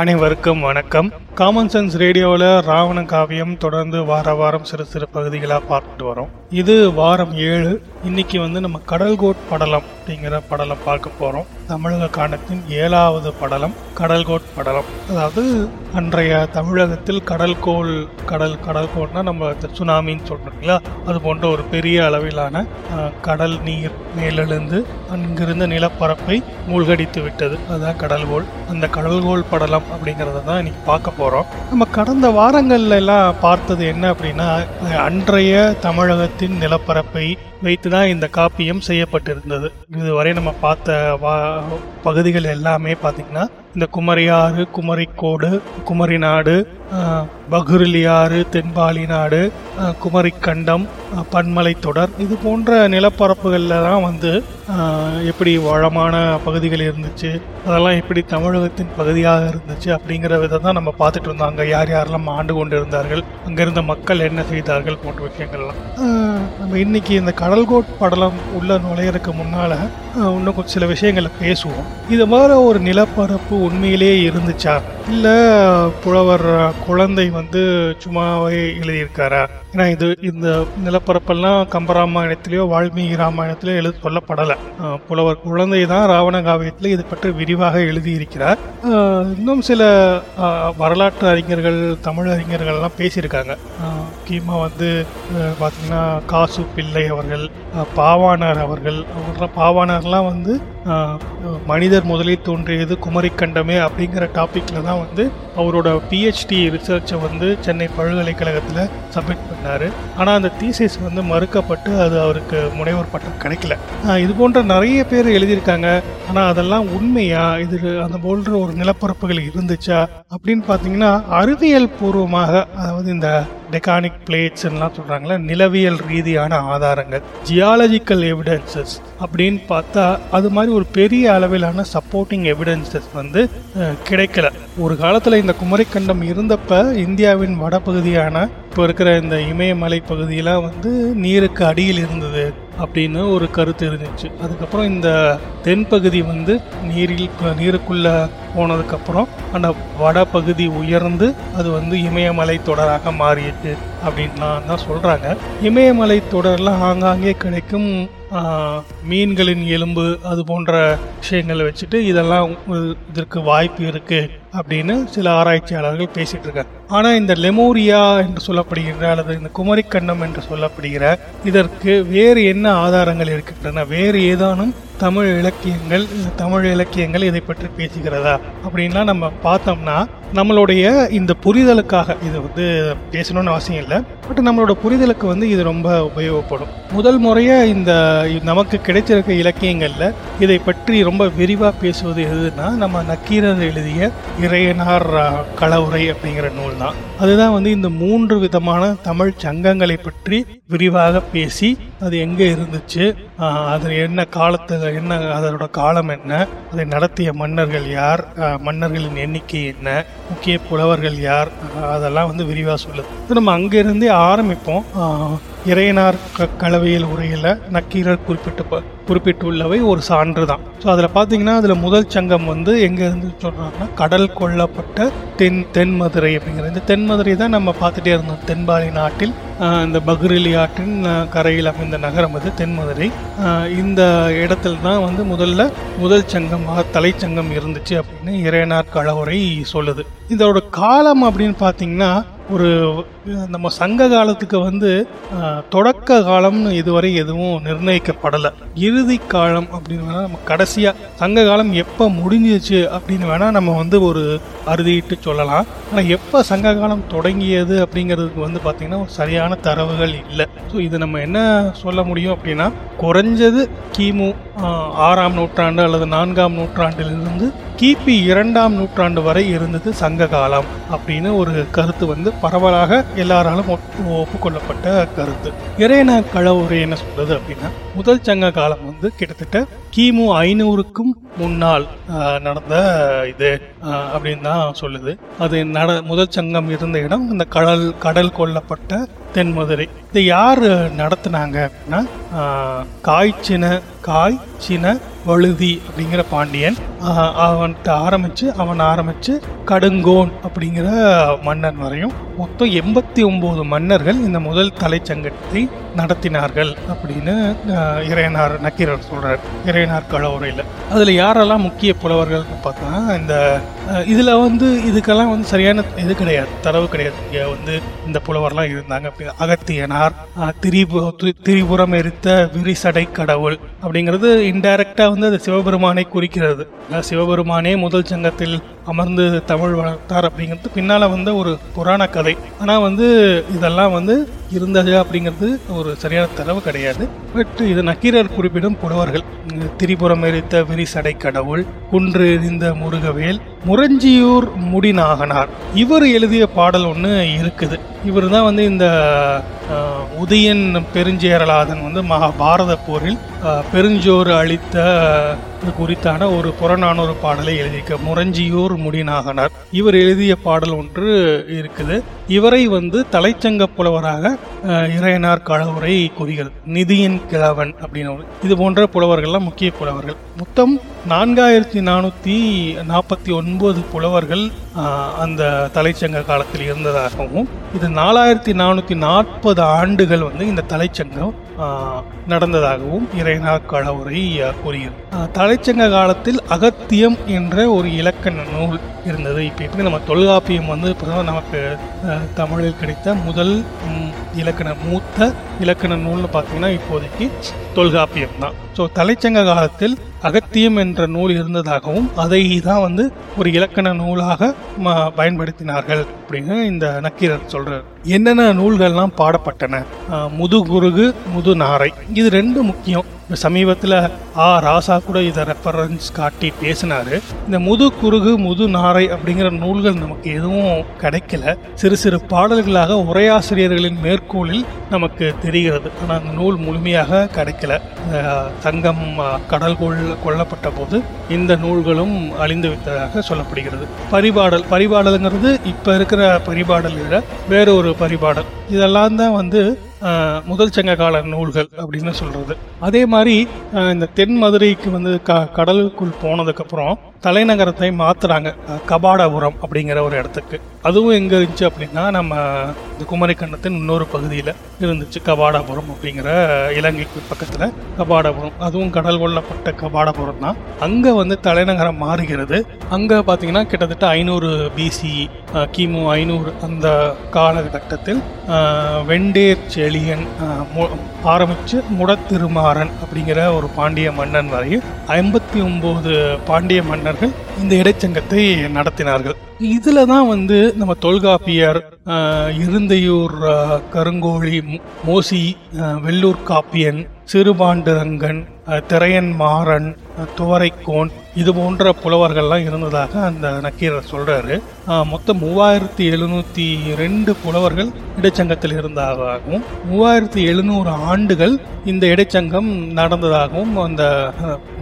அனைவருக்கும் வணக்கம். Common sense ரேடியோவில் ராவண காவியம் தொடர்ந்து வார வாரம் சிறு சிறு பகுதிகளாக பார்த்துட்டு வரோம். இது வாரம் ஏழு. இன்னைக்கு வந்து நம்ம கடல்கோட் படலம் அப்படிங்கிற படலம் பார்க்க போகிறோம் தமிழக காண்டத்தின் ஏழாவது படலம் கடல்கோட் படலம். அதாவது அன்றைய தமிழகத்தில் கடல்கோள் கடல் கடல்கோட்னா நம்ம சுனாமின்னு சொல்றோம் இல்லையா? அது போன்ற ஒரு பெரிய அளவிலான கடல் நீர் மேலெழுந்து அங்கிருந்த நிலப்பரப்பை மூழ்கடித்து விட்டது. அதுதான் கடல்கோள். அந்த கடல்கோள் படலம் அப்படிங்கிறத தான் இன்னைக்கு பார்க்க போகிறோம் நம்ம கடந்த வாரங்கள்ல எல்லாம் பார்த்தது என்ன அப்படின்னா அன்றைய தமிழகத்தின் நிலப்பரப்பை வைத்து தான் இந்த காப்பியம் செய்யப்பட்டிருந்தது. இதுவரை நம்ம பார்த்த வா பகுதிகள் எல்லாமே பார்த்திங்கன்னா இந்த குமரியாறு குமரிக்கோடு குமரி நாடு பகுருலியாறு பகுருலி ஆறு தென்பாலி நாடு குமரிக்கண்டம் பன்மலை தொடர் இது போன்ற நிலப்பரப்புகளில் தான் வந்து எப்படி வளமான பகுதிகள் இருந்துச்சு அதெல்லாம் எப்படி தமிழகத்தின் பகுதியாக இருந்துச்சு அப்படிங்கிற விதம் தான் நம்ம பார்த்துட்டு இருந்தோம். அங்கே யார் யாரெல்லாம் ஆண்டு கொண்டு இருந்தார்கள் அங்கேருந்த மக்கள் என்ன செய்தார்கள் போன்ற விஷயங்கள்லாம். நம்ம இன்னைக்கு இந்த கடல்கோட் படலம் உள்ள நுழையிறதுக்கு முன்னால் இன்னும் கொஞ்சம் சில விஷயங்களை பேசுவோம். இது மாதிரி ஒரு நிலப்பரப்பு உண்மையிலேயே இருந்துச்சா? இல்லை புலவர் குழந்தை வந்து சும்மாவே எழுதியிருக்காரா? ஏன்னா இது இந்த நிலப்பரப்பெல்லாம் கம்பராமாயணத்திலேயோ வால்மீகி ராமாயணத்திலேயோ எழுத சொல்லப்படலை. புலவர் குழந்தை தான் ராவண காவியத்தில் இது பற்றி விரிவாக எழுதியிருக்கிறார். இன்னும் சில வரலாற்று அறிஞர்கள் தமிழ் அறிஞர்கள்லாம் பேசியிருக்காங்க. முக்கியமாக வந்து பார்த்திங்கன்னா காசு பிள்ளை அவர்கள் பாவானார் அவர்கள் அவங்களாம் பாவானார்லாம் வந்து மனிதர் முதலில் தோன்றியது குமரிக்கண்டமே அப்படிங்கிற டாப்பிக்கில் தான் வந்து அவரோட பிஹெச்டி ரிசர்ச்சை வந்து சென்னை பல்கலைக்கழகத்தில் சப்மிட் பண்ணார். ஆனால் அந்த தீசிஸ் வந்து மறுக்கப்பட்டு அது அவருக்கு முனைவர் பட்டம் கிடைக்கல. இது போன்ற நிறைய பேர் எழுதியிருக்காங்க. ஆனால் அதெல்லாம் உண்மையா? இது அந்த போன்ற ஒரு நிலப்பரப்புகள் இருந்துச்சா? அப்படின்னு பார்த்தீங்கன்னா அறிவியல் பூர்வமாக அதாவது இந்த டெக்கானிக் பிளேட்ஸ்லாம் சொல்கிறாங்களே நிலவியல் ரீதியான ஆதாரங்கள் ஜியாலஜிக்கல் எவிடன்சஸ் அப்படின்னு பார்த்தா அது மாதிரி ஒரு பெரிய அளவிலான சப்போர்ட்டிங் எவிடன்சஸ் வந்து கிடைக்கல. ஒரு காலத்தில் இந்த குமரிக்கண்டம் இருந்தப்ப இந்தியாவின் வடபகுதியான இப்போ இருக்கிற இந்த இமயமலை பகுதியெலாம் வந்து நீருக்கு அடியில் இருந்தது அப்படின்னு ஒரு கருத்து இருந்துச்சு. அதுக்கப்புறம் இந்த தென்பகுதி வந்து நீரில் நீருக்குள்ள போனதுக்கப்புறம் அந்த வடபகுதி உயர்ந்து அது வந்து இமயமலை தொடராக மாறிடுச்சு அப்படின்லாம் தான் சொல்கிறாங்க இமயமலை தொடரில் ஆங்காங்கே கிடைக்கும் மீன்களின் எலும்பு அது போன்ற விஷயங்களை வச்சுட்டு இதெல்லாம் இதற்கு வாய்ப்பு இருக்கு அப்படின்னு சில ஆராய்ச்சியாளர்கள் பேசிட்டு இருக்காங்க. ஆனா இந்த லெமோரியா என்று சொல்லப்படுகிற அல்லது இந்த குமரிக்கண்டம் என்று சொல்லப்படுகிற இதற்கு வேறு என்ன ஆதாரங்கள் இருக்கின்றன? வேறு ஏதானும் தமிழ் இலக்கியங்கள் தமிழ் இலக்கியங்கள் இதை பற்றி பேசுகிறதா? அப்படின்லாம் நம்ம பார்த்தோம்னா நம்மளுடைய இந்த புரிதலுக்காக இது வந்து பேசணும்னு அவசியம் இல்லை. பட் நம்மளோட புரிதலுக்கு வந்து இது ரொம்ப உபயோகப்படும். முதல் முறையாக இந்த நமக்கு கிடைச்சிருக்க இலக்கியங்களில் இதை பற்றி ரொம்ப விரிவாக பேசுவது எதுனா நம்ம நக்கீரர் எழுதிய இறையனார் கலவுரை களவுரை அப்படிங்கிற நூல் தான். அதுதான் வந்து இந்த மூன்று விதமான தமிழ் சங்கங்களை பற்றி விரிவாக பேசி அது எங்கே இருந்துச்சு? அது என்ன காலத்து என்ன அதோட காலம் என்ன? அதை நடத்திய மன்னர்கள் யார்? மன்னர்களின் எண்ணிக்கை என்ன? முக்கிய புலவர்கள் யார்? அதெல்லாம் வந்து விரிவாக சொல்லுது. நம்ம அங்கேருந்தே ஆரம்பிப்போம். இறையனார் க- களவியல் உரையில் நக்கீரர் குறிப்பிட்டு ப- குறிப்பிட்டுள்ளவை ஒரு சான்று தான் ஸோ அதில் பார்த்தீங்கன்னா அதில் முதல் சங்கம் வந்து எங்கே இருந்து சொல்கிறாங்கன்னா கடல் கொல்லப்பட்ட தென் தென்மதுரை அப்படிங்கிற இந்த தென்மதுரை தான் நம்ம பார்த்துட்டே இருந்தோம். தென்பாலி நாட்டில் இந்த பக்ரிலி ஆற்றின் கரையில் அமைந்த நகரம் அது தென்மதுரை இந்த இடத்துல தான் வந்து முதல்ல முதல் சங்கமாக தலைச்சங்கம் இருந்துச்சு அப்படின்னு இறையனார் கலவுரை சொல்லுது. இதோட காலம் அப்படின்னு பார்த்தீங்கன்னா ஒரு நம்ம சங்க காலத்துக்கு வந்து தொடக்க காலம்னு இதுவரை எதுவும் நிர்ணயிக்கப்படலை. இறுதி காலம் அப்படின்னு வேணால் நம்ம கடைசியாக சங்க காலம் எப்போ முடிஞ்சிச்சு அப்படின்னு வேணால் நம்ம வந்து ஒரு அறுதிட்டு சொல்லலாம். ஆனால் எப்போ சங்க காலம் தொடங்கியது அப்படிங்கிறதுக்கு வந்து பார்த்திங்கன்னா ஒரு சரியான தரவுகள் இல்லை. ஸோ இது நம்ம என்ன சொல்ல முடியும் அப்படின்னா குறைஞ்சது கிமு ஆறாம் நூற்றாண்டு அல்லது நான்காம் நூற்றாண்டிலிருந்து கிபி இரண்டாம் நூற்றாண்டு வரை இருந்தது சங்க காலம் அப்படின்னு ஒரு கருத்து வந்து பரவலாக எல்லாராலும் ஒப்பு- ஒப்புக்கொள்ளப்பட்ட கருத்து. இறையன களவுரை என்ன சொல்றது அப்படின்னா முதல் சங்க காலம் வந்து கிட்டத்தட்ட கிமு ஐநூறுக்கும் முன்னால் நடந்த இது அப்படின்னு தான் சொல்லுது. அது நட முதல் சங்கம் இருந்த இடம் இந்த கடல் கடல் கொல்லப்பட்ட தென்மதுரை. இதை யார் நடத்தினாங்க அப்படின்னா காய்ச்சின காய்ச்சின காய் சின வழுதி அப்படிங்கிற பாண்டியன் அவன்கிட்ட ஆரம்பித்து அவன் ஆரம்பித்து கடுங்கோன் அப்படிங்கிற மன்னன் வரையும் மொத்தம் எண்பத்தி ஒம்பது மன்னர்கள் இந்த முதல் தலைச்சங்கத்தை நடத்தினார்கள் அப்படின்னு இறையனார் நக்கீரர் சொல்கிறார் இறையனார் கழவுரையில் அதில் யாரெல்லாம் முக்கிய புலவர்கள்னு பார்த்தா இந்த இதில் வந்து இதுக்கெல்லாம் வந்து சரியான இது கிடையாது தரவு கிடையாது. இங்கே வந்து இந்த புலவர்லாம் இருந்தாங்க அப்படி அகத்தியனார் திரிபு திரிபுரம் எரித்த விரிசடை கடவுள் அப்படிங்கிறது இன்டைரக்டாக வந்து அது சிவபெருமானை குறிக்கிறது. சிவபெருமானே முதல் சங்கத்தில் அமர்ந்து தமிழ் வளர்த்தார் அப்படிங்கிறது பின்னால் வந்து ஒரு புராண கதை. ஆனால் வந்து இதெல்லாம் வந்து இருந்தது அப்படிங்கிறது ஒரு சரியான தரவு கிடையாது. பட் இது நக்கீரர் குறிப்பிடும் புலவர்கள். திரிபுரம் எரித்த விரிசடை கடவுள் குன்று எரிந்த முருகவேல் முரஞ்சியூர் முடிநாகனார். இவர் எழுதிய பாடல் ஒன்று இருக்குது. இவர் தான் வந்து இந்த உதயன் பெருஞ்சேரலாதன் வந்து மகாபாரத போரில் பெருஞ்சோறு அளித்த இது குறித்தான ஒரு புறநானூறு பாடலை எழுதியிருக்க முரஞ்சியூர் முடிநாகனார். இவர் எழுதிய பாடல் ஒன்று இருக்குது. இவரை வந்து தலைச்சங்க புலவராக இறையனார் கழவுரை கூறுகிறது. நிதியின் கிழவன் அப்படின்னு ஒரு- இது போன்ற புலவர்கள்லாம் முக்கிய புலவர்கள். மொத்தம் நான்காயிரத்தி நானூற்றி நாற்பத்தி ஒன்பது புலவர்கள் அந்த தலைச்சங்க காலத்தில் இருந்ததாகவும் இது நாலாயிரத்தி நானூற்றி நாற்பது ஆண்டுகள் வந்து இந்த தலைச்சங்கம் நடந்ததாகவும் இறையனார் கழவுரை கூறுகிறது. தலைச்சங்க காலத்தில் அகத்தியம் என்ற ஒரு இலக்கண நூல் இருந்தது. இப்போ எப்படி நம்ம தொல்காப்பியம் வந்து இப்போதான் நமக்கு தமிழில் கிடைத்த முதல் இலக்கண மூத்த இலக்கண நூல்னு பார்த்தீங்கன்னா இப்போதைக்கு தொல்காப்பியம் தான். ஸோ தலைச்சங்க காலத்தில் அகத்தியம் என்ற நூல் இருந்ததாகவும் அதை தான் வந்து ஒரு இலக்கண நூலாக ம- பயன்படுத்தினார்கள் அப்படின்னு இந்த நக்கீரர் சொல்றார். என்னென்ன நூல்கள்லாம் பாடப்பட்டன? முதுகுருகு முதுநாரை இது ரெண்டு முக்கியம். இப்போ சமீபத்தில் ஆ ராசா கூட இதை ரெஃபரன்ஸ் காட்டி பேசினாரு. இந்த முது குறுகு முது நாரை அப்படிங்கிற நூல்கள் நமக்கு எதுவும் கிடைக்கல. சிறு சிறு பாடல்களாக உரையாசிரியர்களின் மேற்கோளில் நமக்கு தெரிகிறது. ஆனால் அந்த நூல் முழுமையாக கிடைக்கல. தங்கம் கடல் கொள் கொல்லப்பட்ட போது இந்த நூல்களும் அழிந்து விட்டதாக சொல்லப்படுகிறது. பரிபாடல் பரிபாடல்ங்கிறது இப்போ இருக்கிற பரிபாடல் விட வேற ஒரு பரிபாடல். இதெல்லாம் தான் வந்து முதல் சங்க கால நூல்கள் அப்படின்னு சொல்றது. அதே மாதிரி இந்த தென் மதுரைக்கு வந்து க கடலுக்குள் போனதுக்கப்புறம் தலைநகரத்தை மாத்துறாங்க. கபாடபுரம் அப்படிங்கிற ஒரு இடத்துக்கு. அதுவும் எங்க இருந்துச்சு அப்படின்னா நம்ம இந்த குமரிக்கண்டத்தின் இன்னொரு பகுதியில் இருந்துச்சு கபாடபுரம் அப்படிங்கிற இலங்கைக்கு பக்கத்தில் கபாடபுரம். அதுவும் கடல் கொள்ளப்பட்ட கபாடபுரம் தான். அங்கே வந்து தலைநகரம் மாறுகிறது. அங்கே பார்த்தீங்கன்னா கிட்டத்தட்ட ஐநூறு பிசி கிமு ஐநூறு அந்த காலகட்டத்தில் அஹ், வெண்டேர் எளியன் ஆரம்பித்து மு- முடத்திருமாறன் அப்படிங்கிற ஒரு பாண்டிய மன்னன் வரை ஐம்பத்தி ஒம்பது பாண்டிய மன்னர்கள் இந்த இடைச்சங்கத்தை நடத்தினார்கள். இதில் தான் வந்து நம்ம தொல்காப்பியர் இருந்தையூர் கருங்கோழி மோசி வெள்ளூர் காப்பியன் சிறுபாண்டுரங்கன் திரையன் மாறன் துவரைக்கோன் இது போன்ற புலவர்கள்லாம் இருந்ததாக அந்த நக்கீரர் சொல்கிறாரு மொத்தம் மூவாயிரத்தி எழுநூற்றி ரெண்டு புலவர்கள் இடைச்சங்கத்தில் இருந்ததாகவும் மூவாயிரத்தி எழுநூறு ஆண்டுகள் இந்த இடைச்சங்கம் நடந்ததாகவும் அந்த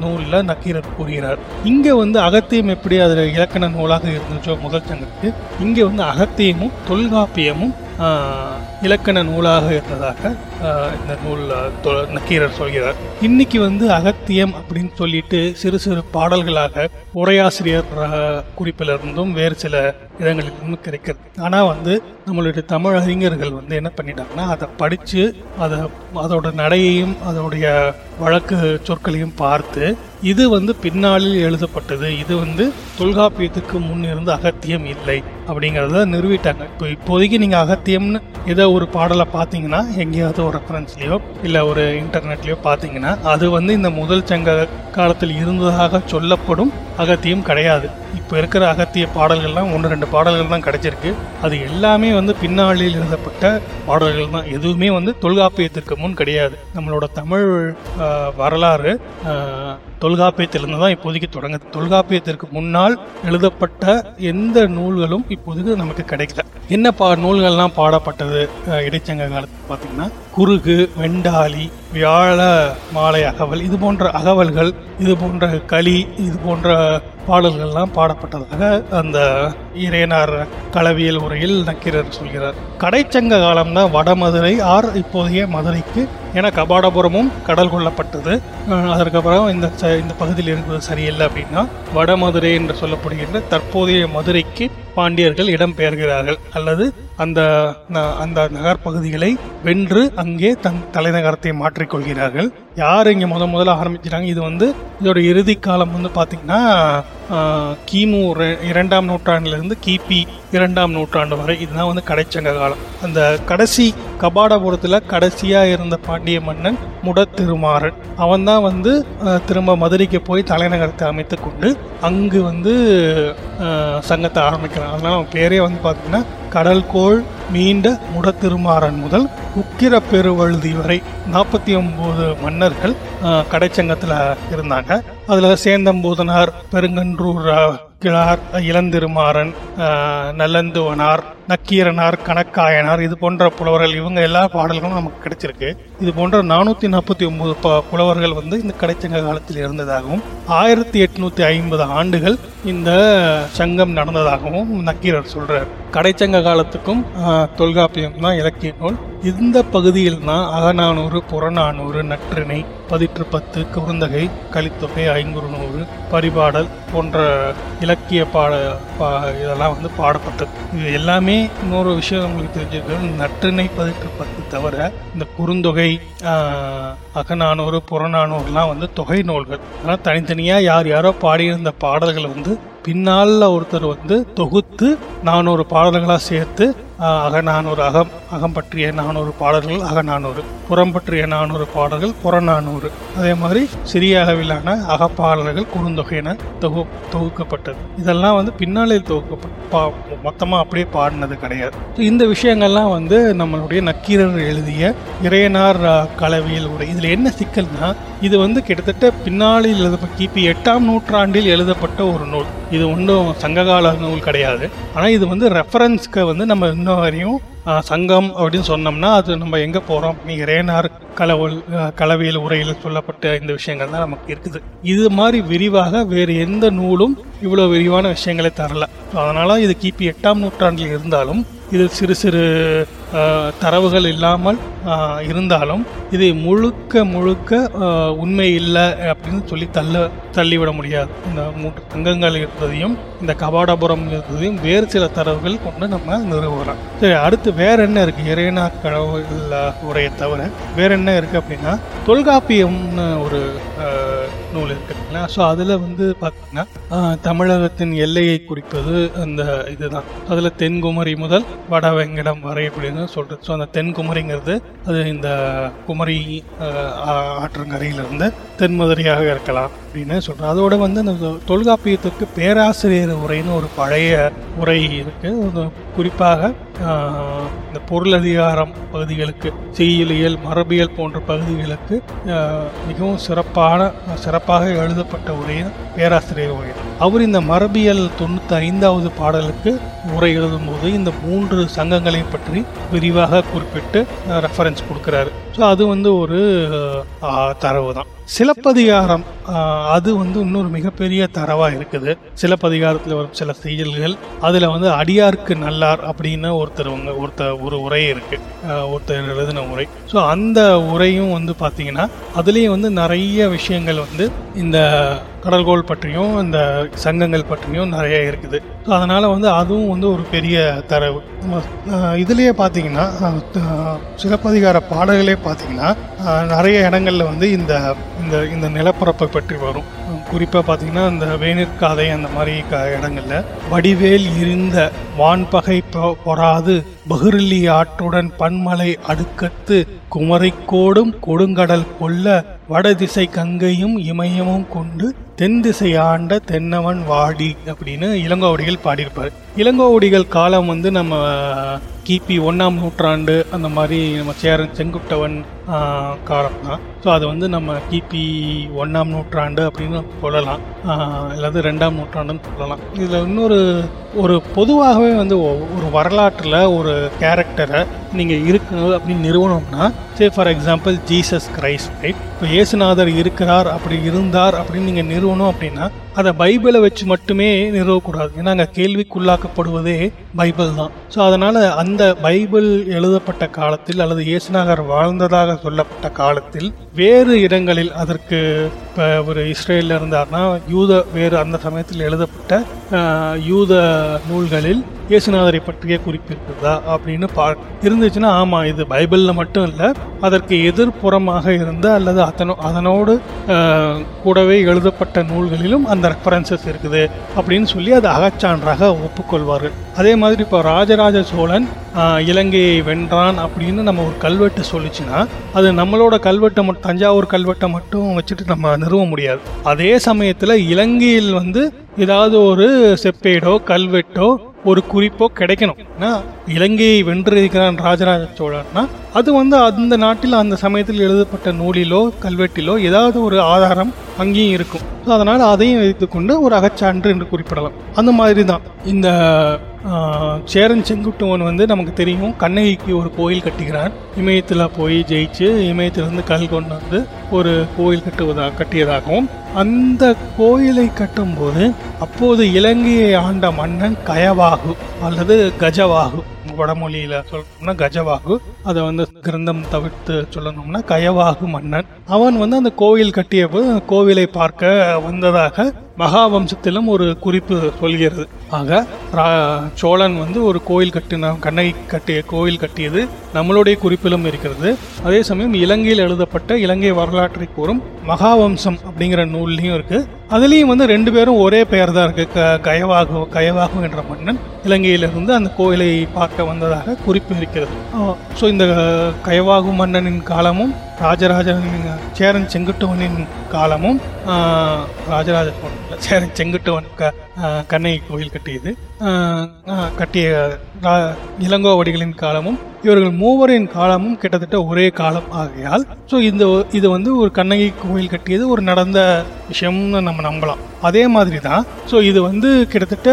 நூலில் நக்கீரர் கூறுகிறார். இங்கே வந்து அகத்தியம் எப்படி அதில் இலக்கண நூலாக இருந்துச்சோ முதல் சங்கத்துக்கு இங்கே வந்து அகத்தியமும் தொல்காப்பியமும் இலக்கண நூலாக இருந்ததாக இந்த நூல் தொ- நக்கீரர் சொல்கிறார். இன்னைக்கு வந்து அகத்தியம் அப்படின்னு சொல்லிட்டு சிறு சிறு பாடல்களாக உரையாசிரியர் குறிப்பிலிருந்தும் வேறு சில இடங்களிலிருந்தும் கிடைக்கிறது. ஆனால் வந்து நம்மளுடைய தமிழ் அறிஞர்கள் வந்து என்ன பண்ணிட்டாங்கன்னா அதை படித்து அதை அதோட நடையையும் அதோடைய வழக்கு சொற்களையும் பார்த்து இது வந்து பின்னாளில் எழுதப்பட்டது. இது வந்து தொல்காப்பியத்துக்கு முன் இருந்து அகத்தியம் இல்லை அப்படிங்கிறத நிறுவிட்டாங்க இப்போ இப்போதைக்கு நீங்கள் அகத்தியம்னு ஏதோ ஒரு பாடலை பார்த்தீங்கன்னா எங்கேயாவது ஒரு ரெஃபரன்ஸ்லையோ இல்லை ஒரு இன்டர்நெட்லையோ பார்த்தீங்கன்னா அது வந்து இந்த முதல் சங்க காலத்தில் இருந்ததாக சொல்லப்படும் அகத்தியம் கிடையாது. இப்போ இருக்கிற அகத்திய பாடல்கள்லாம் ஒன்று ரெண்டு பாடல்கள் தான் கிடைச்சிருக்கு. அது எல்லாமே வந்து பின்னாளில் எழுதப்பட்ட பாடல்கள் தான். எதுவுமே வந்து தொல்காப்பியத்திற்கு முன் கிடையாது. நம்மளோட தமிழ் வரலாறு தொல்காப்பியத்திலிருந்து தான் இப்போதைக்கு தொடங்குது. தொல்காப்பியத்திற்கு முன்னால் எழுதப்பட்ட எந்த நூல்களும் இப்போதைக்கு நமக்கு கிடைக்கல. என்ன பா நூல்கள்லாம் பாடப்பட்டது இடைச்சங்க காலத்தில் பார்த்தீங்கன்னா குறுகு வெண்டாளி வியாழ மாலை அகவல் இது போன்ற அகவல்கள் இது போன்ற களி இது போன்ற பாடல்கள்லாம் பாடப்பட்டதாக அந்த இறையனார் களவியல் உரையில் நக்கீரர் சொல்கிறார். கடைச்சங்க காலம்னா வடமதுரை ஆர் இப்போதைய மதுரைக்கு ஏன்னா கபாடபுரமும் கடல் கொள்ளப்பட்டது. அதற்கப்புறம் இந்த ச- இந்த பகுதியில் இருப்பது சரியில்லை அப்படின்னா வடமதுரை என்று சொல்லப்படுகின்ற தற்போதைய மதுரைக்கு பாண்டியர்கள் இடம்பெயர்கிறார்கள் அல்லது அந்த ந- அந்த நகர்ப்பகுதிகளை வென்று அங்கே தன் தலைநகரத்தை மாற்றிக்கொள்கிறார்கள். யார் இங்கே முத முதல்ல ஆரம்பிக்கிறாங்க இது வந்து இதோட இறுதி காலம் வந்து பார்த்தீங்கன்னா கிமு இரண்டாம் நூற்றாண்டிலிருந்து கிபி இரண்டாம் நூற்றாண்டு வரை இதுதான் வந்து கடைச்சங்க காலம். அந்த கடைசி கபாடபுரத்தில் கடைசியாக இருந்த பாண்டிய மன்னன் முடத்திருமாறன். அவன் தான் வந்து திரும்ப மதுரைக்கு போய் தலைநகரத்தை அமைத்து கொண்டு அங்கு வந்து சங்கத்தை ஆரம்பிக்கிறான். அதனால் அவன் பேரே வந்து பார்த்தீங்கன்னா கடல்கோள் மீண்ட முடத்திருமாறன் முதல் உக்கிர பெருவழுதி வரை நாற்பத்தி ஒன்பது மன்னர்கள் கடைச்சங்கத்தில் இருந்தாங்க. அதில் சேந்தம்பூதனார் பெருங்கன்றூர் கிழார் இளந்திருமாறன் நல்லந்துவனார் நக்கீரனார் கணக்காயனார் இது போன்ற புலவர்கள் இவங்க எல்லா பாடல்களும் நமக்கு கிடைச்சிருக்கு. இது போன்ற நானூற்றி நாற்பத்தி ஒன்பது ப புலவர்கள் வந்து இந்த கடைச்சங்க காலத்தில் இருந்ததாகவும் ஆயிரத்தி எட்நூத்தி ஐம்பது ஆண்டுகள் இந்த சங்கம் நடந்ததாகவும் நக்கீரர் சொல்றார். கடைச்சங்க காலத்துக்கும் தொல்காப்பியம் தான் இலக்கிய நூல். இந்த பகுதியில் தான் அகநானூறு புறநானூறு நற்றிணை பதிற்று பத்து குறுந்தகை கலித்தொகை ஐங்குறுநூறு பரிபாடல் போன்ற இலக்கிய பாட பா இதெல்லாம் வந்து பாடப்பட்டது. இது எல்லாமே இன்னொரு விஷயம் உங்களுக்கு தெரிஞ்சிருக்கு நற்றினை பதிற்று பத்து தவிர இந்த குறுந்தொகை அகநானூறு புறநானூறுலாம் வந்து தொகை நூல்கள். ஆனால் தனித்தனியாக யார் யாரோ பாடியிருந்த பாடல்களை வந்து பின்னால் ஒருத்தர் வந்து தொகுத்து நானூறு பாடல்களாக சேர்த்து அக அகநானூறு அகம் அகம் பற்றிய நானூறு பாடல்கள் அகநானூறு புறம் பற்றிய நானூறு பாடல்கள் புறநானூறு அதே மாதிரி சிறிய அளவிலான அகப்பாடல்கள் குறுந்தொகையின தொகு தொகுக்கப்பட்டது. இதெல்லாம் வந்து பின்னாளில் தொகுக்கப்பட்ட பா மொத்தமாக அப்படியே பாடினது கிடையாது. இந்த விஷயங்கள்லாம் வந்து நம்மளுடைய நக்கீரர் எழுதிய இறையனார் கலவியில் உடைய இதில் என்ன சிக்கல்னா இது வந்து கிட்டத்தட்ட பின்னாளில் எழுத கிபி எட்டாம் நூற்றாண்டில் எழுதப்பட்ட ஒரு நூல். இது ஒன்றும் சங்ககால நூல் கிடையாது. ஆனால் இது வந்து ரெஃபரன்ஸ்க்கு வந்து நம்ம இன்னும் வரையும் சங்கம் அப்படின்னு சொன்னோம்னா அது நம்ம எங்கே போகிறோம் நீங்கள் ரேனார் கலவல் களவியல் உரையில் சொல்லப்பட்ட இந்த விஷயங்கள் தான் நமக்கு இருக்குது. இது மாதிரி விரிவாக வேறு எந்த நூலும் இவ்வளோ விரிவான விஷயங்களை தரல. ஸோ அதனால் இது கிபி எட்டாம் நூற்றாண்டில் இருந்தாலும் இது சிறு சிறு தரவுகள் இல்லாமல் இருந்தாலும் இதை முழுக்க முழுக்க உண்மை இல்லை அப்படின்னு சொல்லி தள்ள தள்ளிவிட முடியாது. இந்த மூன்று தங்கங்கள் இருந்ததையும் இந்த கபாடபுரம் இருந்ததையும் வேறு சில தரவுகள் கொண்டு நம்ம நிறுவலாம். சரி அடுத்து வேற என்ன இருக்கு? இறைனா கடவுள் உரையை தவிர வேற என்ன இருக்கு அப்படின்னா தொல்காப்பியம்னு ஒரு நூல் இருக்குங்களா ஸோ அதில் வந்து பார்த்தீங்கன்னா தமிழகத்தின் எல்லையை குறிப்பது அந்த இதுதான். அதில் தென்குமரி முதல் வடவெங்கடம் வரை அப்படின்னு சொல்கிறது ஸோ அந்த தென்குமரிங்கிறது அது இந்த குமரி ஆற்றங்கரையிலிருந்து தென்மதுரையாக இருக்கலாம் அப்படின்னு சொல்கிறேன் அதோட வந்து அந்த தொல்காப்பியத்துக்கு பேராசிரியர் உரைன்னு ஒரு பழைய உரை இருக்குது குறிப்பாக இந்த பொருளதிகாரம் பகுதிகளுக்கு செய்யுளியல் மரபியல் போன்ற பகுதிகளுக்கு மிகவும் சிறப்பான சிறப்பாக எழுதப்பட்ட உரையின் பேராசிரியர் உரை. அவர் இந்த மரபியல் தொண்ணூற்றி ஐந்தாவது பாடலுக்கு உரை எழுதும்போது இந்த மூன்று சங்கங்களை பற்றி விரிவாக குறிப்பிட்டு ரெஃபரன்ஸ் கொடுக்குறாரு. ஸோ அது வந்து ஒரு தரவு தான் சிலப்பதிகாரம் அது வந்து இன்னொரு மிகப்பெரிய தரவாக இருக்குது. சிலப்பதிகாரத்தில் வரும் சில செயல்கள் அதில் வந்து அடியார்க்கு நல்லார் அப்படின்னு ஒருத்தர் ஒருத்தர் ஒரு உரை இருக்கு. ஒருத்தர் எழுதின உரை. ஸோ அந்த உரையும் வந்து பார்த்தீங்கன்னா அதுலேயும் வந்து நிறைய விஷயங்கள் வந்து இந்த கடல்கோள் பற்றியும் இந்த சங்கங்கள் பற்றியும் நிறைய இருக்குது. ஸோ அதனால் வந்து அதுவும் வந்து ஒரு பெரிய தரவு. இதுலேயே பார்த்தீங்கன்னா சிலப்பதிகார பாடல்களே பார்த்தீங்கன்னா நிறைய இடங்களில் வந்து இந்த இந்த இந்த நிலப்பரப்பை பற்றி வரும். குறிப்பாக பார்த்தீங்கன்னா இந்த வேணிற்காதை அந்த மாதிரி க இடங்களில். வடிவேல் இருந்த வான்பகை பொறாது பகிர்லி ஆற்றுடன் பன்மலை அடுக்கத்து குமரைக்கோடும் கொடுங்கடல் கொல்ல வடதிசை கங்கையும் இமயமும் கொண்டு தென் திசை ஆண்ட தென்னவன் வாடி அப்படின்னு இளங்கோவடிகள் பாடியிருப்பார். இளங்கோவடிகள் காலம் வந்து நம்ம கிபி ஒன்றாம் நூற்றாண்டு அந்த மாதிரி நம்ம சேரன் செங்குட்டவன் காலம் தான் ஸோ அது வந்து நம்ம கிபி ஒன்றாம் நூற்றாண்டு அப்படின்னு சொல்லலாம் அல்லது ரெண்டாம் நூற்றாண்டுன்னு சொல்லலாம் இதில் இன்னொரு ஒரு பொதுவாகவே வந்து ஒரு வரலாற்றில் ஒரு கேரக்டரை நீங்கள் இருக்கணும் அப்படின்னு நிறுவனம்னா say for example Jesus Christ right இப்போ இயேசுநாதர் இருக்கிறார் அப்படி இருந்தார் அப்படின்னு நீங்கள் நிறுவனம் அப்படின்னா அதை பைபிளை வச்சு மட்டுமே நிறுவக்கூடாது. ஏன்னா அங்கே கேள்விக்குள்ளாக்கப்படுவதே பைபிள் தான். ஸோ அதனால் அந்த பைபிள் எழுதப்பட்ட காலத்தில் அல்லது இயேசுநாகர் வாழ்ந்ததாக சொல்லப்பட்ட காலத்தில் வேறு இடங்களில் அதற்கு இப்போ ஒரு இஸ்ரேலில் இருந்தார்னா யூத வேறு அந்த சமயத்தில் எழுதப்பட்ட யூத நூல்களில் இயேசுநாதரை பற்றிய குறிப்பு இருக்குதா அப்படின்னு பா இருந்துச்சுன்னா ஆமாம் இது பைபிளில் மட்டும் இல்லை அதற்கு எதிர்ப்புறமாக இருந்த அல்லது அதனோ அதனோடு கூடவே எழுதப்பட்ட நூல்களிலும் அந்த ரெஃபரன்சஸ் இருக்குது அப்படின்னு சொல்லி அதை அகச்சான்றாக ஒப்புக்கொள்வார்கள். அதே மாதிரி இப்போ ராஜராஜ சோழன் இலங்கையை வென்றான் அப்படின்னு நம்ம ஒரு கல்வெட்டு சொல்லிச்சுன்னா அது நம்மளோட கல்வெட்டை மட்டும் தஞ்சாவூர் கல்வெட்டை மட்டும் வச்சுட்டு நம்ம நிறுவ முடியாது. அதே சமயத்தில் இலங்கையில் வந்து ஏதாவது ஒரு செப்பேடோ கல்வெட்டோ ஒரு குறிப்போ கிடைக்கணும். ஏன்னா இலங்கையை வென்றிருக்கிறான் ராஜராஜ சோழன்னா அது வந்து அந்த நாட்டில் அந்த சமயத்தில் எழுதப்பட்ட நூலிலோ கல்வெட்டிலோ ஏதாவது ஒரு ஆதாரம் அங்கேயும் இருக்கும். ஸோ அதனால் அதையும் வைத்துக்கொண்டு ஒரு அகச்சான்று என்று குறிப்பிடலாம். அந்த மாதிரி தான் இந்த சேரன் செங்குட்டுவன் வந்து நமக்கு தெரியும். கண்ணகிக்கு ஒரு கோயில் கட்டுகிறான் இமயத்தில் போய் ஜெயிச்சு இமயத்திலிருந்து கல் கொண்டு வந்து ஒரு கோயில் கட்டுவதா கட்டியதாகவும் அந்த கோயிலை கட்டும்போது அப்போது இலங்கையை ஆண்ட மன்னன் கயவாகு அல்லது கஜவாகு. வடமொழியில சொல்லணும்னா கஜவாகு. அதை வந்து கிரந்தம் தவிர்த்து சொல்லணும்னா கயவாகு மன்னன். அவன் வந்து அந்த கோவில் கட்டியபோது போது கோவிலை பார்க்க வந்ததாக மகாவம்சத்திலும் ஒரு குறிப்பு சொல்கிறது. ஆக ரா- சோழன் வந்து ஒரு கோயில் கட்டின கண்ணகி கட்டிய கோயில் கட்டியது நம்மளுடைய குறிப்பிலும் இருக்கிறது. அதே சமயம் இலங்கையில் எழுதப்பட்ட இலங்கை வரலாற்றை கூறும் மகாவம்சம் அப்படிங்கிற நூல்லையும் இருக்கு. அதுலேயும் வந்து ரெண்டு பேரும் ஒரே பெயர் தான் இருக்கு. க கயவாகு கயவாகு என்ற மன்னன் இலங்கையிலிருந்து அந்த கோயிலை பார்க்க வந்ததாக குறிப்பு இருக்கிறது. ஸோ இந்த கயவாகு மன்னனின் காலமும் ராஜராஜனின் சேரன் செங்குட்டுவனின் காலமும் ராஜராஜ சேரன் செங்குட்டுவன் கண்ணை கண்ணகி கோயில் கட்டியது. கட்டிய இளங்கோவடிகளின் காலமும் இவர்கள் மூவரின் காலமும் கிட்டத்தட்ட ஒரே காலம் ஆகையால் ஸோ இந்த இது வந்து ஒரு கண்ணகி கோயில் கட்டியது ஒரு நடந்த விஷயம்னு நம்ம நம்பலாம். அதே மாதிரி தான் ஸோ இது வந்து கிட்டத்தட்ட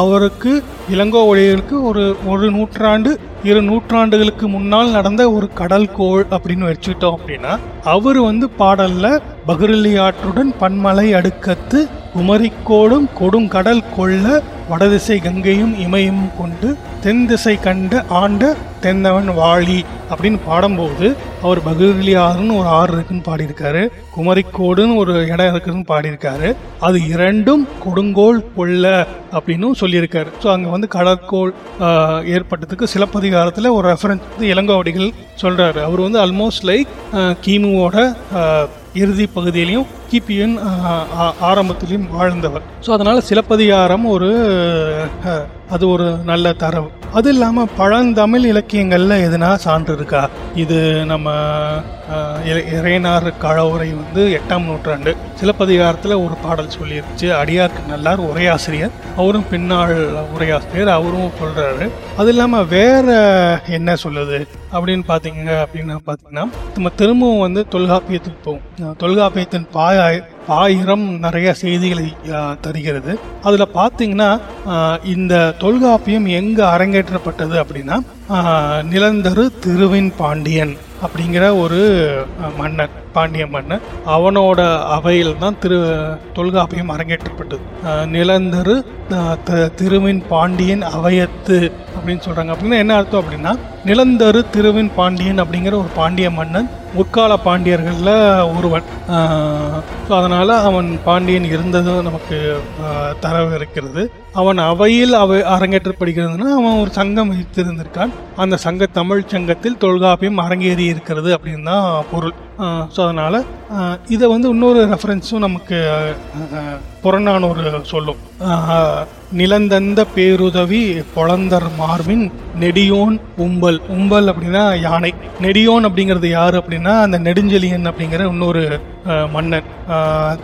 அவருக்கு இளங்கோவடிகளுக்கு ஒரு ஒரு நூற்றாண்டு இரு நூற்றாண்டுகளுக்கு முன்னால் நடந்த ஒரு கடல் கோள் அப்படின்னு வச்சுக்கிட்டோம் அப்படின்னா அவர் வந்து பாடலில் பகிரலி ஆற்றுடன் பன்மலை அடுக்கத்து குமரிக்கோடும் கொடுங்கடல் கொள்ள வடதிசை கங்கையும் இமையும் கொண்டு தென் திசை கண்டு ஆண்ட தென்னவன் வாழி அப்படின்னு பாடும்போது அவர் பகிரலி ஆறுன்னு ஒரு ஆறு இருக்குன்னு பாடியிருக்காரு. குமரிக்கோடுன்னு ஒரு இடம் இருக்குதுன்னு பாடியிருக்காரு. அது இரண்டும் கொடுங்கோல் கொள்ள அப்படின்னும் சொல்லியிருக்காரு. ஸோ அங்கே வந்து கடற்கோள் ஏற்பட்டதுக்கு சிலப்பதிகாரத்தில் ஒரு ரெஃபரன்ஸ் வந்து இளங்கோவடிகள் சொல்கிறாரு அவர் வந்து ஆல்மோஸ்ட் லைக் கிமுவோட இறுதி பகுதியிலையும் கிபியின் ஆரம்பத்திலையும் வாழ்ந்தவர். ஸோ அதனால் சிலப்பதிகாரம் ஒரு அது ஒரு நல்ல தரவு. அது இல்லாமல் பழந்தமிழ் இலக்கியங்களில் எதுனா சான்று இருக்கா இது நம்ம இறை- இறையனார் கழவுரை வந்து எட்டாம் நூற்றாண்டு. சிலப்பதிகாரத்தில் ஒரு பாடல் சொல்லியிருச்சு. அடியார்க்கு நல்லார் உரையாசிரியர் அவரும் பின்னாள் உரையாசிரியர். அவரும் சொல்கிறாரு அது இல்லாமல் வேற என்ன சொல்லுது? அப்படின்னு பார்த்தீங்க அப்படின்னு பார்த்தீங்கன்னா நம்ம திரும்பவும் வந்து தொல்காப்பியத்துக்கு போவோம். தொல்காப்பியத்தின் பாய் ஆயிரம் நிறைய செய்திகளை தருகிறது. அதில் பார்த்தீங்கன்னா இந்த தொல்காப்பியம் எங்கே அரங்கேற்றப்பட்டது அப்படின்னா நிலந்தரு திருவின் பாண்டியன். அப்படிங்கிற ஒரு மன்னன் பாண்டிய மன்னன் அவனோட அவையில் தான் திரு தொல்காப்பியம் அரங்கேற்றப்பட்டது. நிலந்தரு த- திருவின் பாண்டியன் அவையத்து அப்படின்னு சொல்கிறாங்க அப்படின்னா என்ன அர்த்தம் அப்படின்னா நிலந்தரு திருவின் பாண்டியன் அப்படிங்கிற ஒரு பாண்டிய மன்னன் முற்கால பாண்டியர்களில் ஒருவன். ஸோ அதனால் அவன் பாண்டியன் இருந்ததும் நமக்கு தரவு இருக்கிறது. அவன் அவையில் அவை அரங்கேற்றப்படுகிறதுனா அவன் ஒரு சங்கம் வைத்திருந்திருக்கான். அந்த சங்க தமிழ் சங்கத்தில் தொல்காப்பியம் அரங்கேறி இருக்கிறது அப்படின்னு தான் பொருள். ஸோ அதனால் இதை வந்து இன்னொரு ரெஃபரன்ஸும் நமக்கு புறநானூறு சொல்லும். நிலந்தந்த பேருதவி பொழந்தர் மார்பின் நெடியோன் உம்பல். உம்பல் அப்படின்னா யானை. நெடியோன் அப்படிங்கிறது யார் அப்படின்னா அந்த நெடுஞ்செழியன் அப்படிங்கிற இன்னொரு மன்னன்.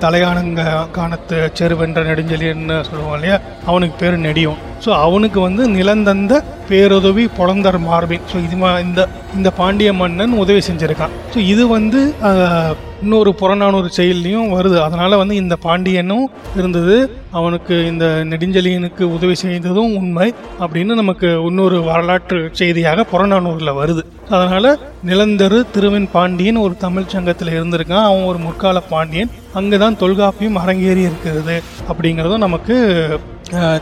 தலையானங்க காணத்து செருவென்ற நெடுஞ்செழியன் சொல்லுவாங்க இல்லையா? அவனுக்கு பேர் நெடியோன். ஸோ அவனுக்கு வந்து நிலந்தந்த பேருதவி பொழந்தர் மார்பின். ஸோ இது இந்த இந்த பாண்டிய மன்னன் உதவி செஞ்சுருக்கான். ஸோ இது வந்து இன்னொரு புறநானூறு செயல்லையும் வருது. அதனால் வந்து இந்த பாண்டியனும் இருந்தது. அவனுக்கு இந்த நெடுஞ்செழியனுக்கு உதவி செய்ததும் உண்மை அப்படின்னு நமக்கு இன்னொரு வரலாற்று செய்தியாக புறநானூரில் வருது. அதனால் நிலந்தரு திருவெண் பாண்டியன் ஒரு தமிழ் சங்கத்தில் இருந்திருக்கான். அவன் ஒரு முற்கால பாண்டியன். அங்கே தான் தொல்காப்பியம் அரங்கேறி இருக்கிறது அப்படிங்கிறதும் நமக்கு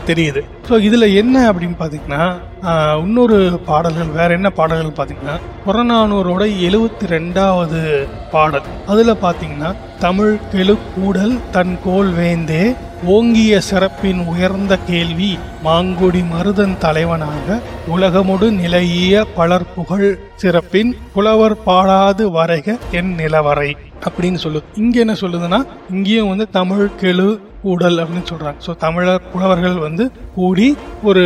தெரியுது. ஸோ இதில் என்ன அப்படின்னு பார்த்தீங்கன்னா இன்னொரு பாடல்கள் வேற என்ன பாடல்கள் பார்த்தீங்கன்னா புறநானூரோட எழுவத்தி ரெண்டாவது பாடல். அதில் பார்த்தீங்கன்னா தமிழ் கெழு கூடல் தன் கோல் வேந்தே ஓங்கிய சிறப்பின் உயர்ந்த கேள்வி மாங்குடி மருதன் தலைவனாக உலகமுடு நிலையிய பலர் புகழ் சிறப்பின் புலவர் பாடாது வரைக என் நிலவரை அப்படின்னு சொல்லுது இங்க என்ன சொல்லுதுன்னா இங்கேயும் வந்து தமிழ் கெழு கூடல் அப்படின்னு சொல்றாங்க. ஸோ தமிழர் புலவர்கள் வந்து கூடி ஒரு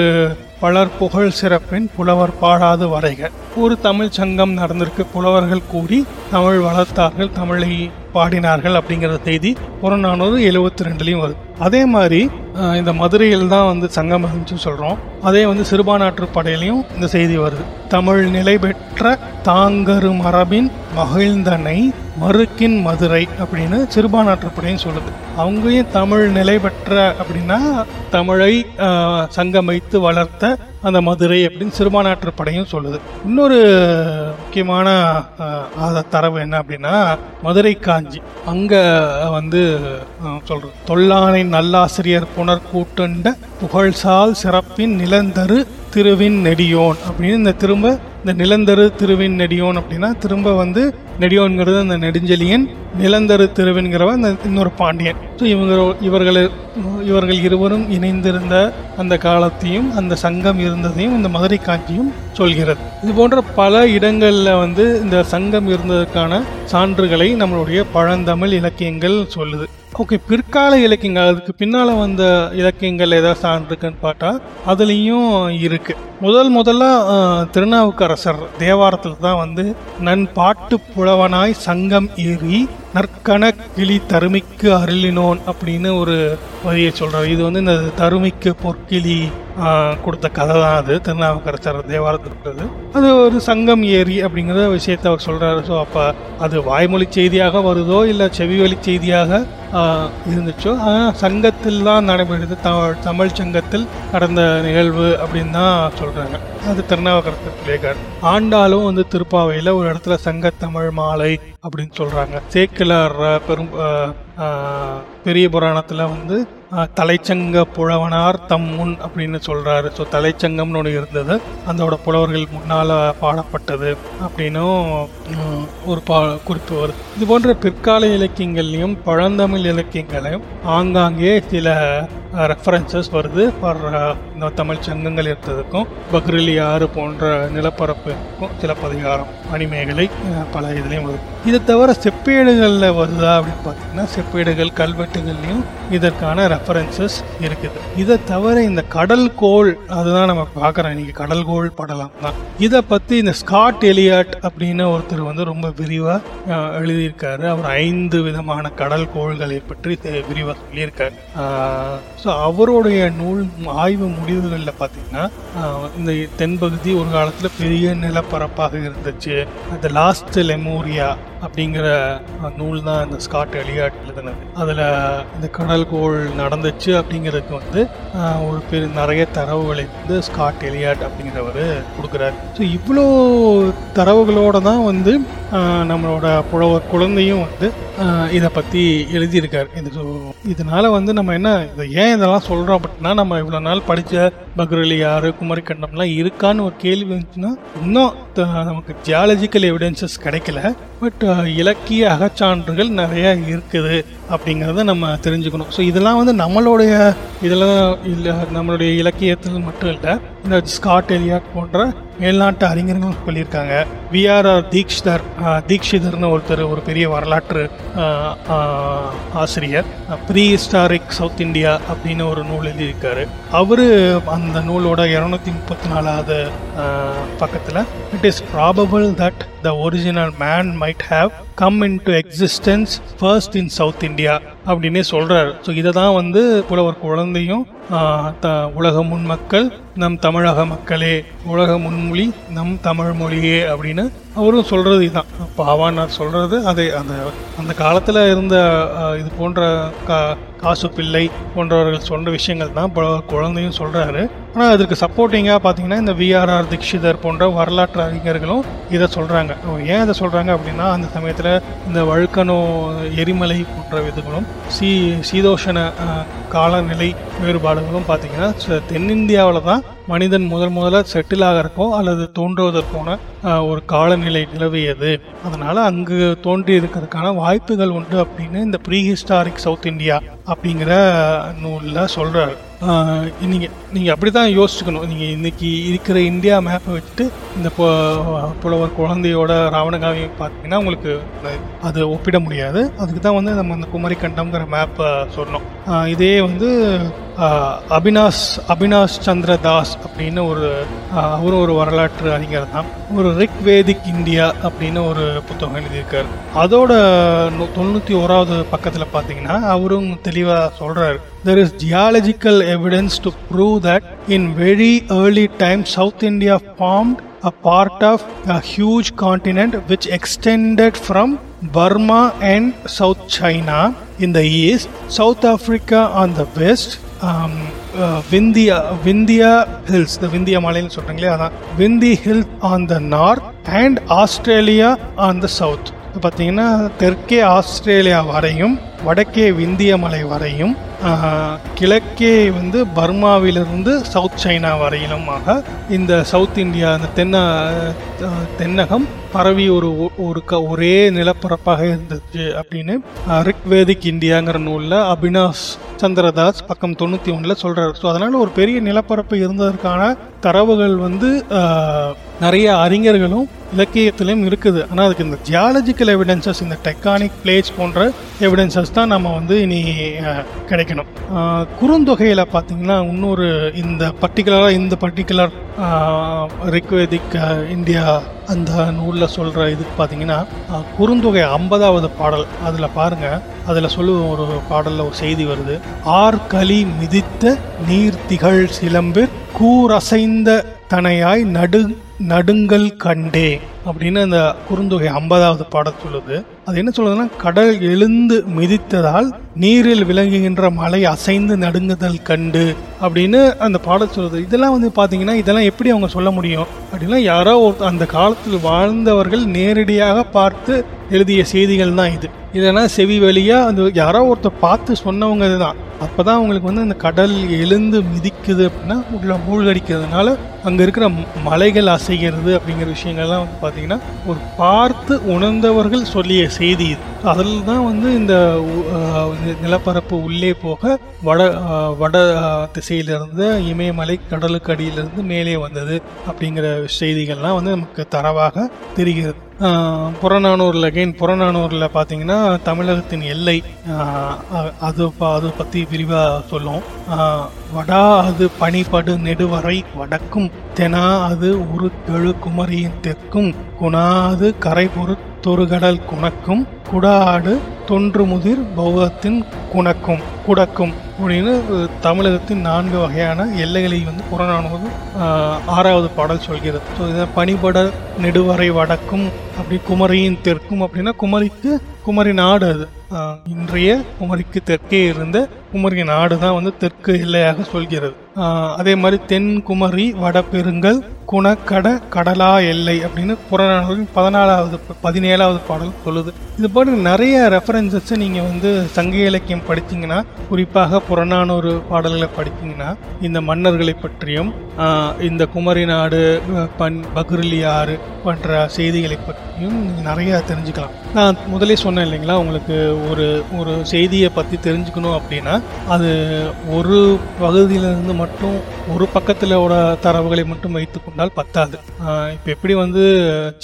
பலர் புகழ் சிறப்பின் புலவர் பாடாது வரைக. ஒரு தமிழ் சங்கம் நடந்திருக்கு புலவர்கள் கூடி தமிழ் வளர்த்தார்கள் தமிழை பாடினார்கள் அப்படிங்கிற செய்தி புறநானூறு எழுவத்தி ரெண்டுலேயும் வருது. அதே மாதிரி இந்த மதுரையில் தான் வந்து சங்கம் இருந்துச்சு சொல்கிறோம் அதே வந்து சிறுபானாற்று படையிலையும் இந்த செய்தி வருது. தமிழ் நிலை பெற்ற தாங்கரு மரபின் மகிழ்ந்தனை மறுக்கின் மதுரை அப்படின்னு சிறுபானாற்று படையும் சொல்லுது. அவங்களையும் தமிழ் நிலை பெற்ற அப்படின்னா தமிழை சங்கம் வைத்து வளர்த்த அந்த மதுரை அப்படின்னு சிறுபானாற்று படையும் சொல்லுது. இன்னொரு முக்கியமான ஆத தரவு என்ன அப்படின்னா மதுரை காஞ்சி. அங்க வந்து சொல்கிறது தொல்லானை நல்லாசிரியர் புனர் கூட்டுண்ட புகழ்சால் சிறப்பின் நிலந்தரு திருவின் நெடியோன் அப்படின்னு இந்த திரும்ப இந்த நிலந்தரு திருவின் நெடியோன் அப்படின்னா திரும்ப வந்து நெடியோன்கிறது அந்த நெடுஞ்செழியன் நிலந்தரு திருவின்கிறவன் அந்த இன்னொரு பாண்டியன். ஸோ இவங்க இவர்கள் இவர்கள் இருவரும் இணைந்திருந்த அந்த காலத்தையும் அந்த சங்கம் இருந்ததையும் இந்த மதுரை காஞ்சியும் சொல்கிறது. இது போன்ற பல இடங்களில் வந்து இந்த சங்கம் இருந்ததற்கான சான்றுகளை நம்மளுடைய பழந்தமிழ் இலக்கியங்கள் சொல்லுது. ஓகே பிற்கால இலக்கியங்கள் அதுக்கு பின்னால் வந்த இலக்கியங்கள் ஏதாவது சார்ந்துருக்குன்னு பார்த்தா அதுலேயும் இருக்குது முதல் முதல்ல திருநாவுக்கரசர் தேவாரத்தில் தான் வந்து நன் பாட்டு புலவனாய் சங்கம் ஏறி நற்கண கிளி தருமிக்கு அருளினோன் அப்படின்னு ஒரு வரியை சொல்கிறார் இது வந்து இந்த தருமிக்கு பொற்கிளி கொடுத்த கதை தான் அது. திருநாவுக்கரசர் தேவாரத்தில் அது ஒரு சங்கம் ஏரி அப்படிங்கிற விஷயத்தை அவர் சொல்கிறாரு ஸோ அப்போ அது வாய்மொழி செய்தியாக வருதோ இல்லை செவிவழி செய்தியாக இருந்துச்சோ? ஆனால் சங்கத்தில் தான் நடைபெறுது. தமிழ் தமிழ் சங்கத்தில் நடந்த நிகழ்வு அப்படின்னு தான் சொல்கிறாங்க அது திருநாவுக்கரசர் பிள்ளைகார் ஆண்டாலும் வந்து திருப்பாவையில் ஒரு இடத்துல சங்க தமிழ் மாலை அப்படின்னு சொல்கிறாங்க சேக்க அஹ், பெரும் பெரிய புராணத்தில் வந்து தலைச்சங்க புலவனார் தம் முன் அப்படின்னு சொல்கிறாரு ஸோ தலைச்சங்கம்னு ஒன்று இருந்தது. அதோட புலவர்கள் முன்னால் பாடப்பட்டது அப்படின்னும் ஒரு பா குறிப்பு வருது. இது போன்ற பிற்கால இலக்கியங்கள்லையும் பழந்தமிழ் இலக்கியங்களையும் ஆங்காங்கே சில ரெஃபரன்சஸ் வருது. ஃபார் இந்த தமிழ் சங்கங்கள் இருந்ததுக்கும் பக்ரிலி ஆறு போன்ற நிலப்பரப்புக்கும் சிலப்பதிகாரம் மணிமேகலை பல இதுலேயும் வருது இதை தவிர செப்பேடுகளில் வருதா அப்படின்னு பார்த்தீங்கன்னா செப்பேடுகள் கல்வெட்டுகள்லையும் இதற்கான ரெஃபரன்சஸ் இருக்குது. இதை தவிர இந்த கடல் கோள் அதுதான் நம்ம பார்க்குறோம். இன்னைக்கு கடல் கோள் படலாம். தான் இதை பற்றி இந்த ஸ்காட் எலியாட் அப்படின்னு ஒருத்தர் வந்து ரொம்ப விரிவாக எழுதியிருக்காரு. அவர் ஐந்து விதமான கடல் கோள்களை பற்றி விரிவாக சொல்லியிருக்காரு. ஸோ அவருடைய நூல் ஆய்வு முடிவுகளில் பார்த்தீங்கன்னா இந்த தென்பகுதி ஒரு காலத்தில் பெரிய நிலப்பரப்பாக இருந்துச்சு. அந்த லாஸ்ட் லெமோரியா அப்படிங்கிற நூல் தான் இந்த ஸ்காட் எலியாட் எழுதினது. அதில் இந்த கடல்கோள் நடந்துச்சு அப்படிங்கிறதுக்கு வந்து ஒரு பெரு நிறைய தரவுகளை வந்து ஸ்காட் எலியாட் அப்படிங்கிறவர் கொடுக்குறாரு. ஸோ இவ்வளோ தரவுகளோடு தான் வந்து நம்மளோட புலவர் குழந்தையும் வந்து இதை பற்றி எழுதியிருக்காரு. இது இதனால் வந்து நம்ம என்ன இதை ஏன் இதெல்லாம் சொல்கிறோம் அப்படின்னா நம்ம இவ்வளோ நாள் படித்த பக்ரலி யாரு குமரிக்கண்டம்லாம் இருக்கான்னு ஒரு கேள்வி வந்துச்சுன்னா இன்னும் த- நமக்கு ஜியாலஜிக்கல் எவிடன்சஸ் கிடைக்கல. பட் இலக்கிய அகச்சான்றுகள் நிறைய இருக்குது. அப்படிங்கிறத நம்ம தெரிஞ்சுக்கணும். ஸோ இதெல்லாம் வந்து நம்மளுடைய இதெல்லாம் இல்லை நம்மளுடைய இலக்கியத்தில் மட்டும் இல்லை இந்த ஸ்காட் எலியாட் போன்ற மேல்நாட்டு அறிஞர்களும் சொல்லியிருக்காங்க. விஆர்ஆர் தீக்ஷிதர் தீக்ஷிதர்னு ஒருத்தர் ஒரு பெரிய வரலாற்று ஆசிரியர் ப்ரீ ஹிஸ்டாரிக் சவுத் இந்தியா அப்படின்னு ஒரு நூல் எழுதியிருக்காரு. அவர் அந்த நூலோட இரநூத்தி முப்பத்தி நாலாவது பக்கத்தில் it is probable that the original man might have come into existence first in South India. அப்படின்னே சொல்கிறாரு ஸோ இதை தான் வந்து புலவர் குழந்தையும் த உலக முன்மக்கள் நம் தமிழக மக்களே உலக முன்மொழி நம் தமிழ் மொழியே அப்படின்னு அவரும் சொல்கிறது இதுதான் பாவானார் சொல்கிறது அதை அந்த அந்த காலத்தில் இருந்த இது போன்ற கா காசு பிள்ளை போன்றவர்கள் சொன்ன விஷயங்கள் தான் புலவர் குழந்தையும் சொல்கிறாரு ஆனால் அதற்கு சப்போர்ட்டிங்காக பார்த்தீங்கன்னா இந்த விஆர்ஆர் தீக்ஷிதர் போன்ற வரலாற்று அறிஞர்களும் இதை சொல்கிறாங்க ஏன் இதை சொல்கிறாங்க அப்படின்னா அந்த சமயத்தில் இந்த வழுக்கணோ எரிமலை போன்ற இதுகளும் சீ சீதோஷண காலநிலை வேறுபாடுகளும் பார்த்தீங்கன்னா தென்னிந்தியாவில் தான் மனிதன் முதல் முதல்ல செட்டில் ஆகிறக்கோ அல்லது தோன்றுவதற்கான ஒரு காலநிலை நிலவியது. அதனால அங்கு தோன்றி இருக்கிறதுக்கான வாய்ப்புகள் உண்டு அப்படின்னு இந்த ப்ரீ ஹிஸ்டாரிக் சவுத் இந்தியா அப்படிங்கிற நூலில் சொல்கிறார் நீங்கள் நீங்கள் அப்படி தான் யோசிச்சுக்கணும். நீங்கள் இன்றைக்கி இருக்கிற இந்தியா மேப்பை வச்சுட்டு இந்த புலவர் குழந்தையோட ராவணகாவியம் பார்த்தீங்கன்னா உங்களுக்கு அது ஒப்பிட முடியாது. அதுக்கு தான் வந்து நம்ம அந்த குமரிக்கண்டம்ங்கிற மேப்பை சொன்னோம். இதே வந்து ஆஹ் அபினாஷ் அபினாஷ் சந்திர தாஸ் அப்படின்னு ஒரு அவரும் ஒரு வரலாற்று அறிஞர் தான் ஒரு ரிக் வேதிக் இந்தியா அப்படின்னு ஒரு புத்தகம் எழுதியிருக்கார் அதோட தொண்ணூற்றி ஓராவது பக்கத்தில் பார்த்தீங்கன்னா அவரும் தெளிவாக சொல்கிறார் there is geological evidence to prove that in very early time south India formed a part of a huge continent which extended from Burma and south China in the east south Africa on the west, Vindhya Vindhya hills இந்த விந்தியா மலைன்னு சொல்கிறீங்களே அதான். Vindhya hill on the north and Australia on the south. பார்த்தீங்கன்னா தெற்கே Australia வரையும் வடக்கே விந்திய மலை வரையும் கிழக்கே வந்து பர்மாவிலிருந்து சவுத் சைனா வரையிலுமாக இந்த சவுத் இந்தியா இந்த தென்ன தென்னகம் பரவி ஒரு ஒரு க- ஒரே நிலப்பரப்பாக இருந்துச்சு அப்படின்னு ரிக் ரிக்வேதிக் இந்தியாங்கிற நூலில் அபினாஷ் சந்திரதாஸ் பக்கம் தொண்ணூற்றி ஒன்றில் சொல்கிறார் ஸோ அதனால் ஒரு பெரிய நிலப்பரப்பு இருந்ததற்கான தரவுகள் வந்து நிறைய அறிஞர்களும் இலக்கியத்திலையும் இருக்குது. ஆனால் அதுக்கு இந்த ஜியாலஜிக்கல் எவிடன்சஸ் இந்த டெக்கானிக் பிளேஸ் போன்ற எவிடன்சஸ் தான் நம்ம வந்து இனி கிடைக்கணும். குறுந்தொகையில் பார்த்தீங்கன்னா இன்னொரு இந்த பர்டிகுலராக இந்த பர்டிகுலர் ரிக்வேதிக் இந்தியா அந்த நூலில் சொல்கிற இதுக்கு பார்த்தீங்கன்னா குறுந்தொகை ஐம்பதாவது பாடல். அதில் பாருங்கள் அதில் சொல்லுவோம் ஒரு பாடலில் ஒரு செய்தி வருது. ஆர் களி மிதித்த நீர்த்திகள் சிலம்பு சிலம்பிற் கூரசைந்த தனையாய் நடு நடுங்கல் கண்டே. அப்படின்னு அந்த குறுந்தொகை ஐம்பதாவது பாடல் சொல்லுது. அது என்ன சொல்லுதுன்னா கடல் எழுந்து மிதித்ததால் நீரில் விளங்குகின்ற மலை அசைந்து நடுங்குதல் கண்டு அப்படின்னு அந்த பாடல் சொல்லுது. இதெல்லாம் வந்து பார்த்தீங்கன்னா இதெல்லாம் எப்படி அவங்க சொல்ல முடியும்? அப்படின்னா யாரோ ஒரு அந்த காலத்தில் வாழ்ந்தவர்கள் நேரடியாக பார்த்து எழுதிய செய்திகள் தான் இது. இதெல்லாம் செவி வழியாக அந்த யாரோ ஒருத்தர் பார்த்து சொன்னவங்க இதுதான். அப்பதான் அவங்களுக்கு வந்து அந்த கடல் எழுந்து மிதிக்குது அப்படின்னா உள்ள மூழ்கடிக்கிறதுனால அங்கே இருக்கிற மலைகள் அசைகிறது அப்படிங்கிற விஷயங்கள்லாம் வந்து பார்த்தீங்கன்னா ஒரு பார்த்து உணர்ந்தவர்கள் சொல்லிய செய்தி இது. அதில் தான் வந்து இந்த நிலப்பரப்பு உள்ளே போக வட வட திசையிலிருந்து இமயமலை கடலுக்கு அடியிலிருந்து மேலே வந்தது அப்படிங்கிற செய்திகள்லாம் வந்து நமக்கு தரவாக தெரிகிறது. புறநானூரில் அகெயின் புறநானூரில் பார்த்தீங்கன்னா தமிழகத்தின் எல்லை அது அது பற்றி விரிவாக சொல்லும் வடா அது பனிபடு நெடுவரை வடக்கும் தெனா அது உருக்கெழு குமரியின் தெற்கும் குணா அது கரைபொரு தொருகடல் குணக்கும் குடாடு தொன்று முதிர் பௌவத்தின் குணக்கும் குடக்கும் அப்படின்னு தமிழகத்தின் நான்கு வகையான எல்லைகளை வந்து புறநானூறு ஆறாவது பாடல் சொல்கிறது. ஸோ இதை பனிபட நெடுவரை வடக்கும் அப்படி குமரியின் தெற்கும் அப்படின்னா குமரிக்கு குமரி நாடு அது. இன்றைய குமரிக்கு தெற்கே இருந்த குமரி நாடு தான் வந்து தெற்கு எல்லையாக சொல்கிறது. அதே மாதிரி தென் குமரி வடபெருங்கல் குணக்கட கடலா எல்லை அப்படின்னு புறநானூரின் பதினாலாவது பதினேழாவது பாடல் சொல்லுது. இது போல நிறைய ரெஃபரன்சஸை நீங்கள் வந்து சங்க இலக்கியம் படித்தீங்கன்னா குறிப்பாக புறநானூறு பாடல்களை படித்தீங்கன்னா இந்த மன்னர்களை பற்றியும் இந்த குமரி நாடு பன் பகுரலி ஆறு போன்ற செய்திகளை பற்றி பற்றியும் நீங்கள் நிறையா தெரிஞ்சுக்கலாம். நான் முதலே சொன்னேன் இல்லைங்களா உங்களுக்கு ஒரு ஒரு செய்தியை பற்றி தெரிஞ்சுக்கணும் அப்படின்னா அது ஒரு பகுதியிலிருந்து மட்டும் ஒரு பக்கத்தில் உள்ள தரவுகளை மட்டும் வைத்து கொண்டால் பத்தாது. இப்போ எப்படி வந்து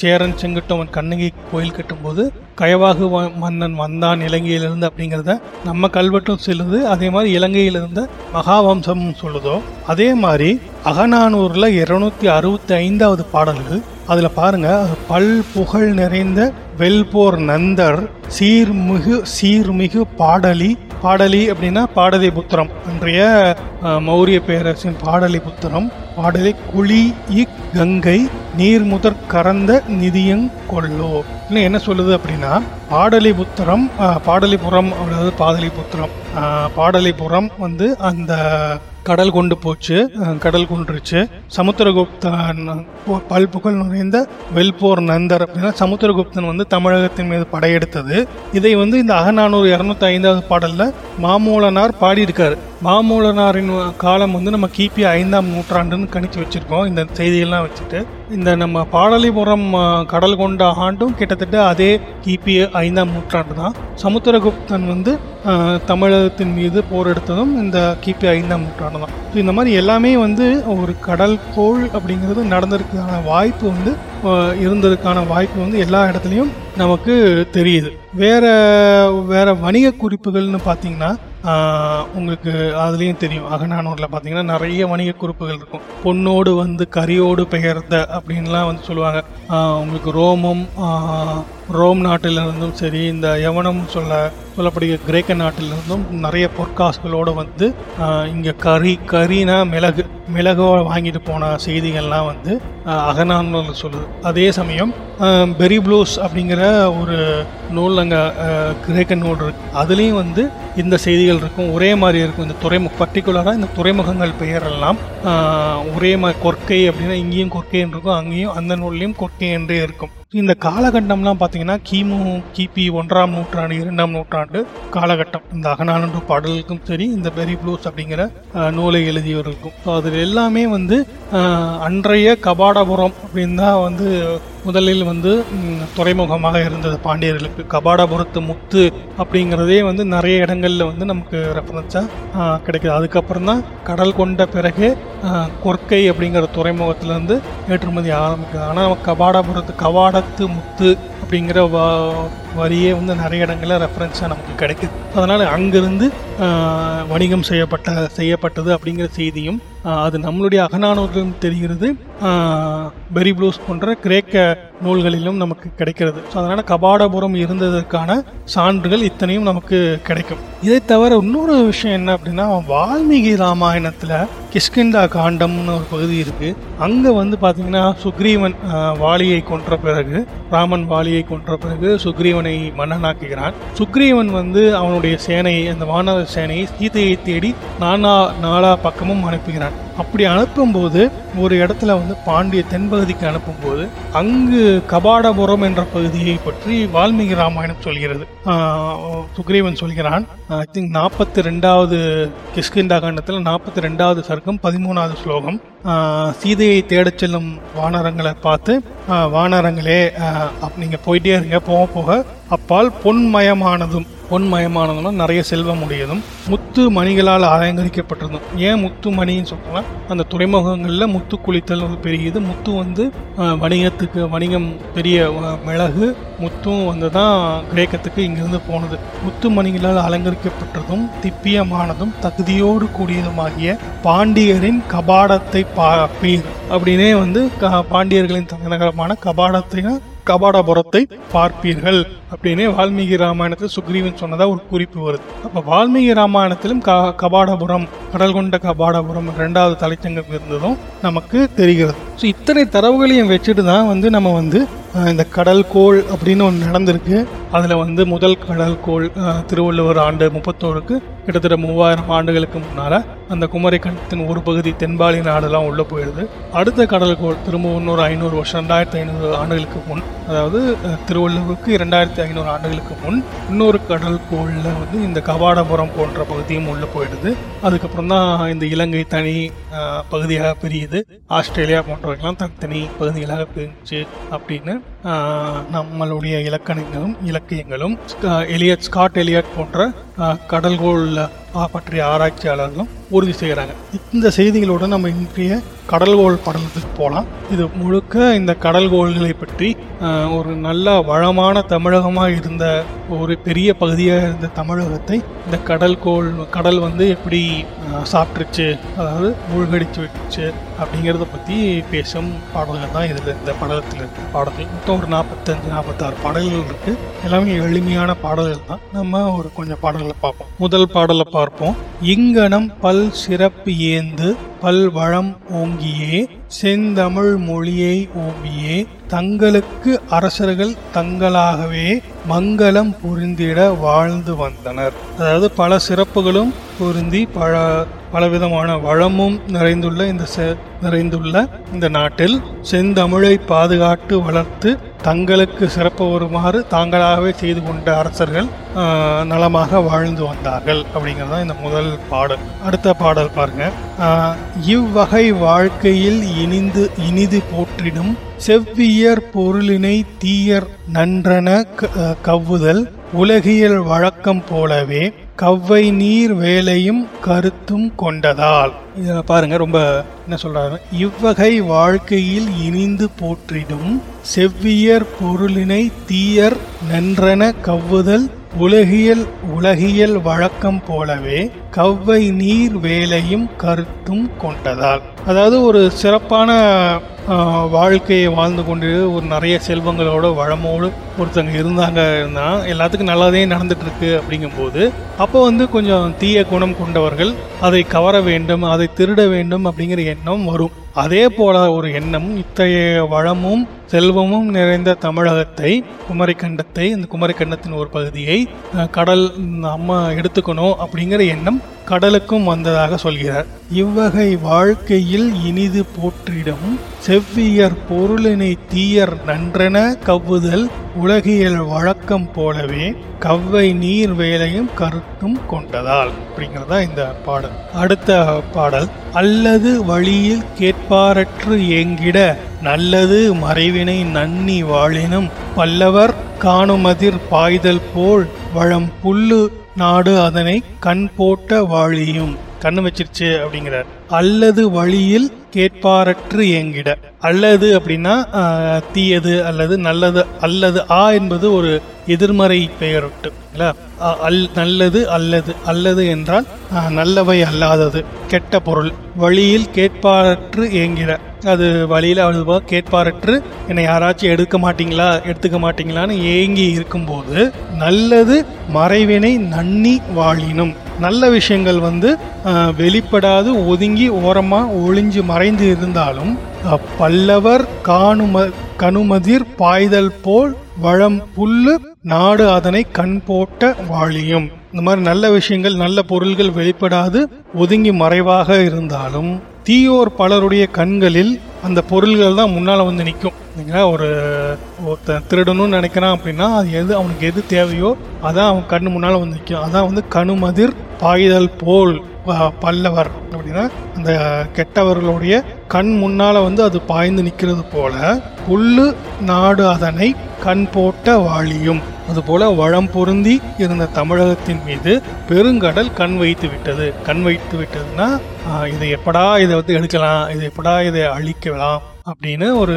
சேரன் செங்குட்டவன் கண்ணகி கோயில் கட்டும்போது கயவாகு மன்னன் வந்தான் இலங்கையிலிருந்து அப்படிங்கிறத நம்ம கல்வெட்டும் சொல்லுது. அதே மாதிரி இலங்கையில் இருந்த மகாவம்சம் சொல்லுதோ அதே மாதிரி அகநானூரில் இருநூத்தி அறுபத்தி ஐந்தாவது பாடல்கள் அதில் பாருங்கள் பல் புகழ் நிறைந்த வெல்போர் நந்தர் சீர்மிகு சீர்மிகு பாடலி. பாடலி அப்படின்னா பாடலிபுத்திரம் அன்றைய மௌரிய பேரரசின் பாடலிபுத்திரம் பாடலி குழி இக் கங்கை நீர் முதற் கறந்த நிதியங் கொள்ளோ இன்னும் என்ன சொல்லுது அப்படின்னா பாடலிபுத்திரம் பாடலிபுரம் அதாவது பாடலிபுத்திரம் பாடலிபுரம் வந்து அந்த கடல் கொண்டு போச்சு கடல் கொண்டுருச்சு சமுத்திரகுப்தன் பல்புகள் பல்புகழ் நிறைந்த வெல்போர் நந்தர் அப்படின்னா சமுத்திரகுப்தன் வந்து தமிழகத்தின் மீது படையெடுத்தது. இதை வந்து இந்த அகநானூறு இரநூத்தி ஐந்தாவது பாடலில் மாமூலனார் பாடியிருக்காரு. மாமூலனாரின் காலம் வந்து நம்ம கிபி ஐந்தாம் நூற்றாண்டுன்னு கணிச்சு வச்சுருக்கோம். இந்த செய்தியெல்லாம் வச்சுட்டு. இந்த நம்ம பாடலிபுரம் கடல் கொண்ட ஆண்டும் கிட்டத்தட்ட அதே கிபி ஐந்தாம் நூற்றாண்டு தான் சமுத்திரகுப்தன் வந்து தமிழகத்தின் மீது போர் எடுத்ததும் இந்த கிபி ஐந்தாம் நூற்றாண்டு தான் ஸோ இந்த மாதிரி எல்லாமே வந்து ஒரு கடல் கோள் அப்படிங்கிறது நடந்திருக்கான வாய்ப்பு வந்து இருந்ததுக்கான வாய்ப்பு வந்து எல்லா இடத்துலையும் நமக்கு தெரியுது. வேற வேற வணிக குறிப்புகள்னு பார்த்தீங்கன்னா உங்களுக்கு அதுலேயும் தெரியும். அகநானூரில் பார்த்தீங்கன்னா நிறைய வணிக குறிப்புகள் இருக்கும். பொண்ணோடு வந்து கரியோடு பெயர்ந்த அப்படின்லாம் வந்து சொல்லுவாங்க. உங்களுக்கு ரோமம் ரோம் நாட்டிலிருந்தும் சரி இந்த யவனம் சொல்ல சொல்லப்படுகிற கிரேக்க நாட்டிலிருந்தும் நிறைய பொற்காசுகளோடு வந்து இங்கே கறி கறினா மிளகு மிளகோட வாங்கிட்டு போன செய்திகள்லாம் வந்து ஆஹ், சொல்லுது. அதே சமயம் பெரி பெரிப்ளூஸ் அப்படிங்கிற ஒரு நூல் அங்கே கிரேக்க நூல் இருக்கு. அதுலேயும் வந்து இந்த செய்திகள் இருக்கும். ஒரே மாதிரி இருக்கும். இந்த துறைமுக பர்டிகுலராக இந்த துறைமுகங்கள் பெயரெல்லாம் ஒரே மாதிரி கொற்கை அப்படின்னா இங்கேயும் கொற்கைன்னு இருக்கும். அங்கேயும் அந்த நூல்லையும் கொற்கை என்றே இருக்கும். இந்த காலகட்டம்லாம் பார்த்தீங்கன்னா கிமு கிபி ஒன்றாம் நூற்றாண்டு இரண்டாம் நூற்றாண்டு காலகட்டம். இந்த அகநானன்று பாடலுக்கும் சரி இந்த பெரி ப்ளூஸ் அப்படிங்கிற நூலை எழுதியவர்களுக்கும். ஸோ அதில் எல்லாமே வந்து அன்றைய கபாடபுரம் அப்படின்னு தான் வந்து முதலில் வந்து துறைமுகமாக இருந்தது பாண்டியர்களுக்கு. கபாடபுரத்து முத்து அப்படிங்கிறதே வந்து நிறைய இடங்களில் வந்து நமக்கு ரெஃபரன்ஸாக கிடைக்கிது. அதுக்கப்புறம் தான் கடல் கொண்ட பிறகு கொர்க்கை அப்படிங்கிற துறைமுகத்திலேருந்து ஏற்றுமதி ஆரம்பிக்குது. ஆனால் கபாடபுரத்து கவாடத்து முத்து அப்படிங்கிற வரியே வந்து நிறைய இடங்களில் ரெஃபரன்ஸாக நமக்கு கிடைக்குது. அதனால் அங்கிருந்து வணிகம் செய்யப்பட்ட செய்யப்பட்டது அப்படிங்கிற செய்தியும் அது நம்மளுடைய அகநானூர்களும் தெரிகிறது. பெரி ப்ளூஸ் போன்ற கிரேக்க நூல்களிலும் நமக்கு கிடைக்கிறது. ஸோ அதனால் கபாடபுரம் இருந்ததற்கான சான்றுகள் இத்தனையும் நமக்கு கிடைக்கும். இதை தவிர இன்னொரு விஷயம் என்ன அப்படின்னா வால்மீகி ராமாயணத்தில் கிஷ்கிந்தா காண்டம்னு ஒரு பகுதி இருக்கு. அங்க வந்து பாத்தீங்கன்னா சுக்ரீவன் வாலியை கொன்ற பிறகு ராமன் வாலியை கொன்ற பிறகு சுக்ரீவன் மன்னனாக்குகிறான். சுக்ரீவன் வந்து அவனுடைய சேனை அந்த வானர சேனையை சீதையை தேடி நானா நாலா பக்கமும் அனுப்புகிறான். அப்படி அனுப்பும்போது ஒரு இடத்துல வந்து பாண்டிய தென்பகுதிக்கு அனுப்பும்போது அங்கு கபாடபுரம் என்ற பகுதியை பற்றி வால்மீகி ராமாயணம் சொல்கிறது. சுக்ரீவன் சொல்கிறான் ஐ திங்க் நாற்பத்தி ரெண்டாவது கிஷ்கிந்தா காண்டத்தில் நாற்பத்தி ரெண்டாவது சர்க்கம் பதிமூணாவது ஸ்லோகம். சீதையை தேடச் செல்லும் வானரங்களை பார்த்து வானரங்களே நீங்கள் போயிட்டே இருங்க போக போக அப்பால் பொன்மயமானதும் பொன்மயமானதும்னா நிறைய செல்வம் உடையதும் முத்து மணிகளால் அலங்கரிக்கப்பட்டதும் ஏன் முத்து மணின்னு சொல்றோம்னா அந்த துறைமுகங்களில் முத்து குளித்தல் ஒரு பெரியது. முத்து வந்து வணிகத்துக்கு வணிகம் பெரிய மிளகு முத்தும் வந்து தான் கிரேக்கத்துக்கு இங்கிருந்து போனது. முத்து மணிகளால் அலங்கரிக்கப்பட்டதும் திப்பியமானதும் தகுதியோடு கூடியதுமாகிய பாண்டியரின் கபாடத்தை பார்ப்பீர் அப்படின்னே வந்து க- பாண்டியர்களின் தலைநகரமான கபாடத்தை கபாடபுரத்தை பார்ப்பீர்கள் அப்படின்னு வால்மீகி ராமாயணத்தில் சுக்ரீவன் சொன்னதா ஒரு குறிப்பு வருது. அப்ப வால்மீகி ராமாயணத்திலும் க கபாடபுரம் கடல் கொண்ட கபாடபுரம் இரண்டாவது தலைச்சங்கம் இருந்ததும் நமக்கு தெரிகிறது. ஸோ இத்தனை தரவுகளையும் வச்சுட்டு தான் வந்து நம்ம வந்து இந்த கடல் கோள் அப்படின்னு ஒன்று நடந்திருக்கு. அதில் வந்து முதல் கடல் கோள் திருவள்ளுவர் ஆண்டு முப்பத்தோருக்கு கிட்டத்தட்ட மூவாயிரம் ஆண்டுகளுக்கு முன்னால் அந்த குமரிக்கண்டத்தின் ஒரு பகுதி தென்பாலி நாடெல்லாம் உள்ளே போயிடுது அடுத்த கடல் கோள் திரும்ப இன்னொரு ஐநூறு வருஷம் ரெண்டாயிரத்தி ஐநூறு ஆண்டுகளுக்கு முன் அதாவது திருவள்ளுவருக்கு இரண்டாயிரத்தி ஐநூறு ஆண்டுகளுக்கு முன் இன்னொரு கடல் கோளில் வந்து இந்த கபாடபுரம் போன்ற பகுதியும் உள்ளே போயிடுது அதுக்கப்புறம் தான் இந்த இலங்கை தனி பகுதியாக பிரியுது. ஆஸ்திரேலியா போன்றவைகள்லாம் தனித்தனி பகுதிகளாக பிரிஞ்சு அப்படின்னு நம்மளுடைய இலக்கணங்களும் இலக்கியங்களும் எலியட் ஸ்காட் எலியட் போன்ற கடல்கோள் பற்றிய ஆராய்ச்சியாளர்களும் உறுதி செய்கிறாங்க இந்த செய்திகளோட நம்ம இன்றைய கடல்கோள் படலத்துக்கு போகலாம் இது முழுக்க இந்த கடல்கோள்களை பற்றி ஒரு நல்ல வளமான தமிழகமாக இருந்த ஒரு பெரிய பகுதியாக இருந்த தமிழகத்தை இந்த கடல்கோள் கடல் வந்து எப்படி சாப்பிட்டுருச்சு அதாவது மூழ்கடிச்சு வச்சு அப்படிங்கிறத பற்றி பேசும் பாடல்கள் தான் இதில் இந்த படலத்தில் இருக்குது பாடல்கள் மொத்தம் ஒரு நாற்பத்தஞ்சு நாற்பத்தாறு பாடல்கள் இருக்குது எல்லாமே எளிமையான பாடல்கள் தான். நம்ம ஒரு கொஞ்சம் பாடல்கள் பார்ப்போம். முதல் பாடலை பார்ப்போம். இங்கனம் பல் சிறப்பு ஏந்து பல் வளம் ஓங்கியே செந்தமிழ் மொழியை ஓம்பியே தங்களுக்கு அரசர்கள் தங்களாகவே மங்களம் புரிந்திட வாழ்ந்து வந்தனர். அதாவது பல சிறப்புகளும் பொருந்தி பல பலவிதமான வளமும் நிறைந்துள்ள இந்த செ- நிறைந்துள்ள இந்த நாட்டில் செந்தமிழை பாதுகாத்து வளர்த்து தங்களுக்கு சிறப்பு வருமாறு தாங்களாகவே செய்து கொண்ட அரசர்கள் நலமாக வாழ்ந்து வந்தார்கள் அப்படிங்கிறது தான் இந்த முதல் பாடல். அடுத்த பாடல் பாருங்க. இவ்வகை வாழ்க்கையில் இனிந்து இனிது போற்றிடும் செவ்வியர் பொருளினை தீயர் நன்றன க- கவ்வுதல் உலகியல் வழக்கம் போலவே கவ்வை நீர் வேலையும் கருத்தும் கொண்டதால். இதில் பாருங்க ரொம்ப என்ன சொல்றாரு? இவ்வகை வாழ்க்கையில் இனிந்து போற்றிடும் செவ்வியர் பொருளினை தீயர் நன்றென கவ்வுதல் உலகியல் உலகியல் வழக்கம் போலவே கவ்வை நீர் வேலையும் கருத்தும் கொண்டதால். அதாவது ஒரு சிறப்பான வாழ்க்கையை வாழ்ந்து கொண்டு ஒரு நிறைய செல்வங்களோட வளமோடு ஒருத்தங்க இருந்தாங்கன்னா எல்லாத்துக்கும் நல்லதே நடந்துட்டு இருக்கு அப்படிங்கும்போது அப்போ வந்து கொஞ்சம் தீய குணம் கொண்டவர்கள் அதை கவர வேண்டும் அதை திருட வேண்டும் அப்படிங்கிற எண்ணம் வரும். அதே போல ஒரு எண்ணம் இத்தகைய வளமும் செல்வமும் நிறைந்த தமிழகத்தை குமரிக்கண்டத்தை இந்த குமரிக்கண்டத்தின் ஒரு பகுதியை கடல் நம்ம எடுத்துக்கணும் அப்படிங்கிற எண்ணம் கடலுக்கும் வந்ததாக சொல்கிறார். இவ்வகை வாழ்க்கையில் இனிது போற்றிடும் செவ்வியர் பொருளினை தீயர் நன்றென கவ்வுதல் உலகியல் வழக்கம் போலவே கவ்வை நீர் வேலையும் கருத்தும் கொண்டதால் அப்படிங்கிறதா இந்த பாடல். அடுத்த பாடல் அல்லது வழியில் கேட்பாரற்று ஏங்கிட நல்லது மறைவினை நன்னி வாழினும் பல்லவர் காணுமதிர் பாய்தல் போல் வளம் புல்லு நாடு அதனை கண் போட்ட வாழியும். கண்ணு வச்சிருச்சு அப்படிங்கிறார். அல்லது வழியில் கேட்பாரற்று ஏங்கிட. அல்லது அப்படின்னா தீயது அல்லது நல்லது அல்லது ஆ என்பது ஒரு எதிர்மறை பெயரொட்டு. அ- அல் நல்லது அல்லது அல்லது என்றால் நல்லவை அல்லாதது கெட்ட பொருள். வழியில் கேட்பாரற்று ஏங்கிட. அது வழியில் அழுவா கேட்பாரற்று என்னை யாராச்சும் எடுக்க மாட்டீங்களா எடுத்துக்க மாட்டீங்களான்னு ஏங்கி இருக்கும்போது நல்லது மறைவினை நன்னி வாழினும். நல்ல விஷயங்கள் வந்து வெளிப்படாது ஒதுங்கி ஓரமாக ஒளிஞ்சு மறைந்து இருந்தாலும் பல்லவர் காணும கனுமதிர் பாய்தல் போல் வளம் புல்லு நாடு அதனை கண் போட்ட வாழியும் இந்த மாதிரி நல்ல விஷயங்கள் நல்ல பொருள்கள் வெளிப்படாது ஒதுங்கி மறைவாக இருந்தாலும் தீயோர் பலருடைய கண்களில் அந்த பொருள்கள் தான் முன்னால் வந்து நிற்கும் பார்த்தீங்கன்னா ஒரு ஒருத்தன் திருடணும்னு நினைக்கிறான் அப்படின்னா அது எது அவனுக்கு எது தேவையோ அதான் அவன் கண்ணு முன்னால் வந்து நிற்கும் அதான் வந்து கணுமதிர் பாய்தல் போல் பல்லவர் அப்படின்னா அந்த கெட்டவர்களுடைய கண் முன்னால் வந்து அது பாய்ந்து நிற்கிறது போல புல்லு நாடு அதனை கண் போட்ட வாழியும் அதுபோல வளம் பொருந்தி இருந்த தமிழகத்தின் மீது பெருங்கடல் கண் வைத்து விட்டது. கண் வைத்து விட்டதுன்னா இதை எப்படா இதை வந்து எடுக்கலாம் இதை எப்படா இதை அழிக்கலாம்? அப்படின்னு ஒரு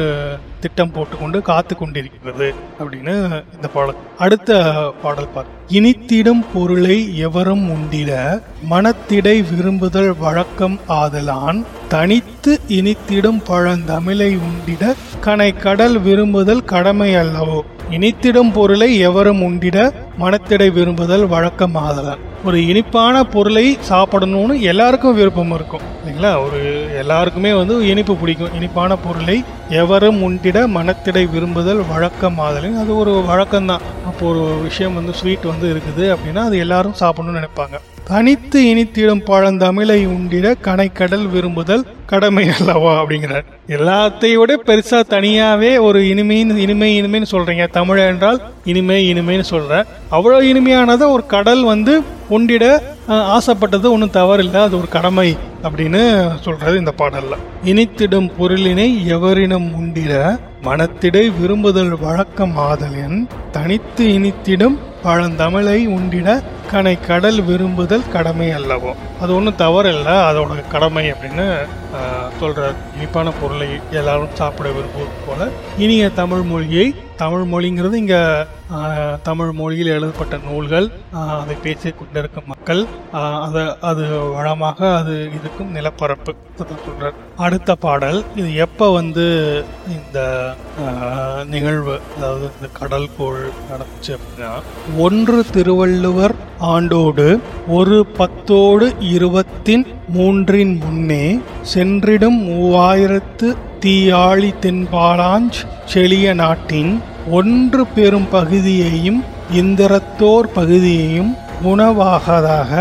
திட்டம் போட்டுக்கொண்டு காத்து கொண்டிருக்கிறது அப்படின்னு இந்த பாடல். அடுத்த பாடல் பார்க்க இனித்திடும் பொருளை எவரும் உண்டிட மனத்திடை விரும்புதல் வழக்கம் ஆதலான் தனித்து இனித்திடும் பழந்தமிழை உண்டிட கனை கடல் விரும்புதல் கடமை அல்லவோ. இனித்திடும் பொருளை எவரும் உண்டிட மனத்திடை விரும்புதல் வழக்கம் ஆதலான். ஒரு இனிப்பான பொருளை சாப்பிடணும்னு எல்லாருக்கும் விருப்பம் இருக்கும். இல்லைங்களா? ஒரு எல்லாருக்குமே வந்து இனிப்பு பிடிக்கும். இனிப்பான பொருளை எவரும் உண்டிட மனத்திடை விரும்புதல் வழக்கம் ஆதலின். அது ஒரு வழக்கம்தான். அப்போ ஒரு விஷயம் வந்து ஸ்வீட் வந்து இருக்குது அப்படின்னா அது எல்லாரும் சாப்பிடணும்னு நினைப்பாங்க. தனித்து இனித்திடும் பழந்தமிழை உண்டிட கனைக்கடல் விரும்புதல் கடமை அல்லவா அப்படிங்கிறார். எல்லாத்தையோட பெருசா தனியாவே ஒரு இனிமைன்னு இனிமை இனிமைன்னு சொல்றீங்க. தமிழ் என்றால் இனிமை இனிமைன்னு சொல்ற. அவ்வளோ இனிமையானதை ஒரு கடல் வந்து உண்டிட ஆசைப்பட்டது ஒன்றும் தவறில்லை. அது ஒரு கடமை அப்படின்னு சொல்கிறது இந்த பாடலில். இனித்திடும் பொருளினை எவரினம் உண்டிட மனத்திடை விரும்புதல் வழக்கம் ஆதலின் தனித்து இனித்திடும் பழந்தமிழை உண்டிட கணை கடல் விரும்புதல் கடமை அல்லவோ? அது ஒன்றும் தவறு இல்லை அதோட கடமை அப்படின்னு சொல்கிற இனிப்பான பொருளை எல்லாரும் சாப்பிட விரும்புவது போல. இனிய தமிழ் மொழியை தமிழ் மொழிங்கிறது இங்கே தமிழ் மொழியில் எழுதப்பட்ட நூல்கள் அதை பேசிக் கொண்டிருக்கும் மக்கள் அதை அது வளமாக அது இருக்கும் நிலப்பரப்பு. சொல்கிறார் அடுத்த பாடல். இது எப்போ வந்து இந்த நிகழ்வு அதாவது இந்த கடல் கோள் நடந்துச்சு அப்படின்னா ஒன்று திருவள்ளுவர் ஆண்டோடு ஒரு பத்தோடு இருபத்தின் மூன்றின் முன்னே சென்றிடும் மூவாயிரத்து தீயாழி தென்பாலாஞ்ச் செழிய நாட்டின் ஒன்று பெரும் பகுதியையும் இந்திரத்தோர் பகுதியையும் உணவாகதாக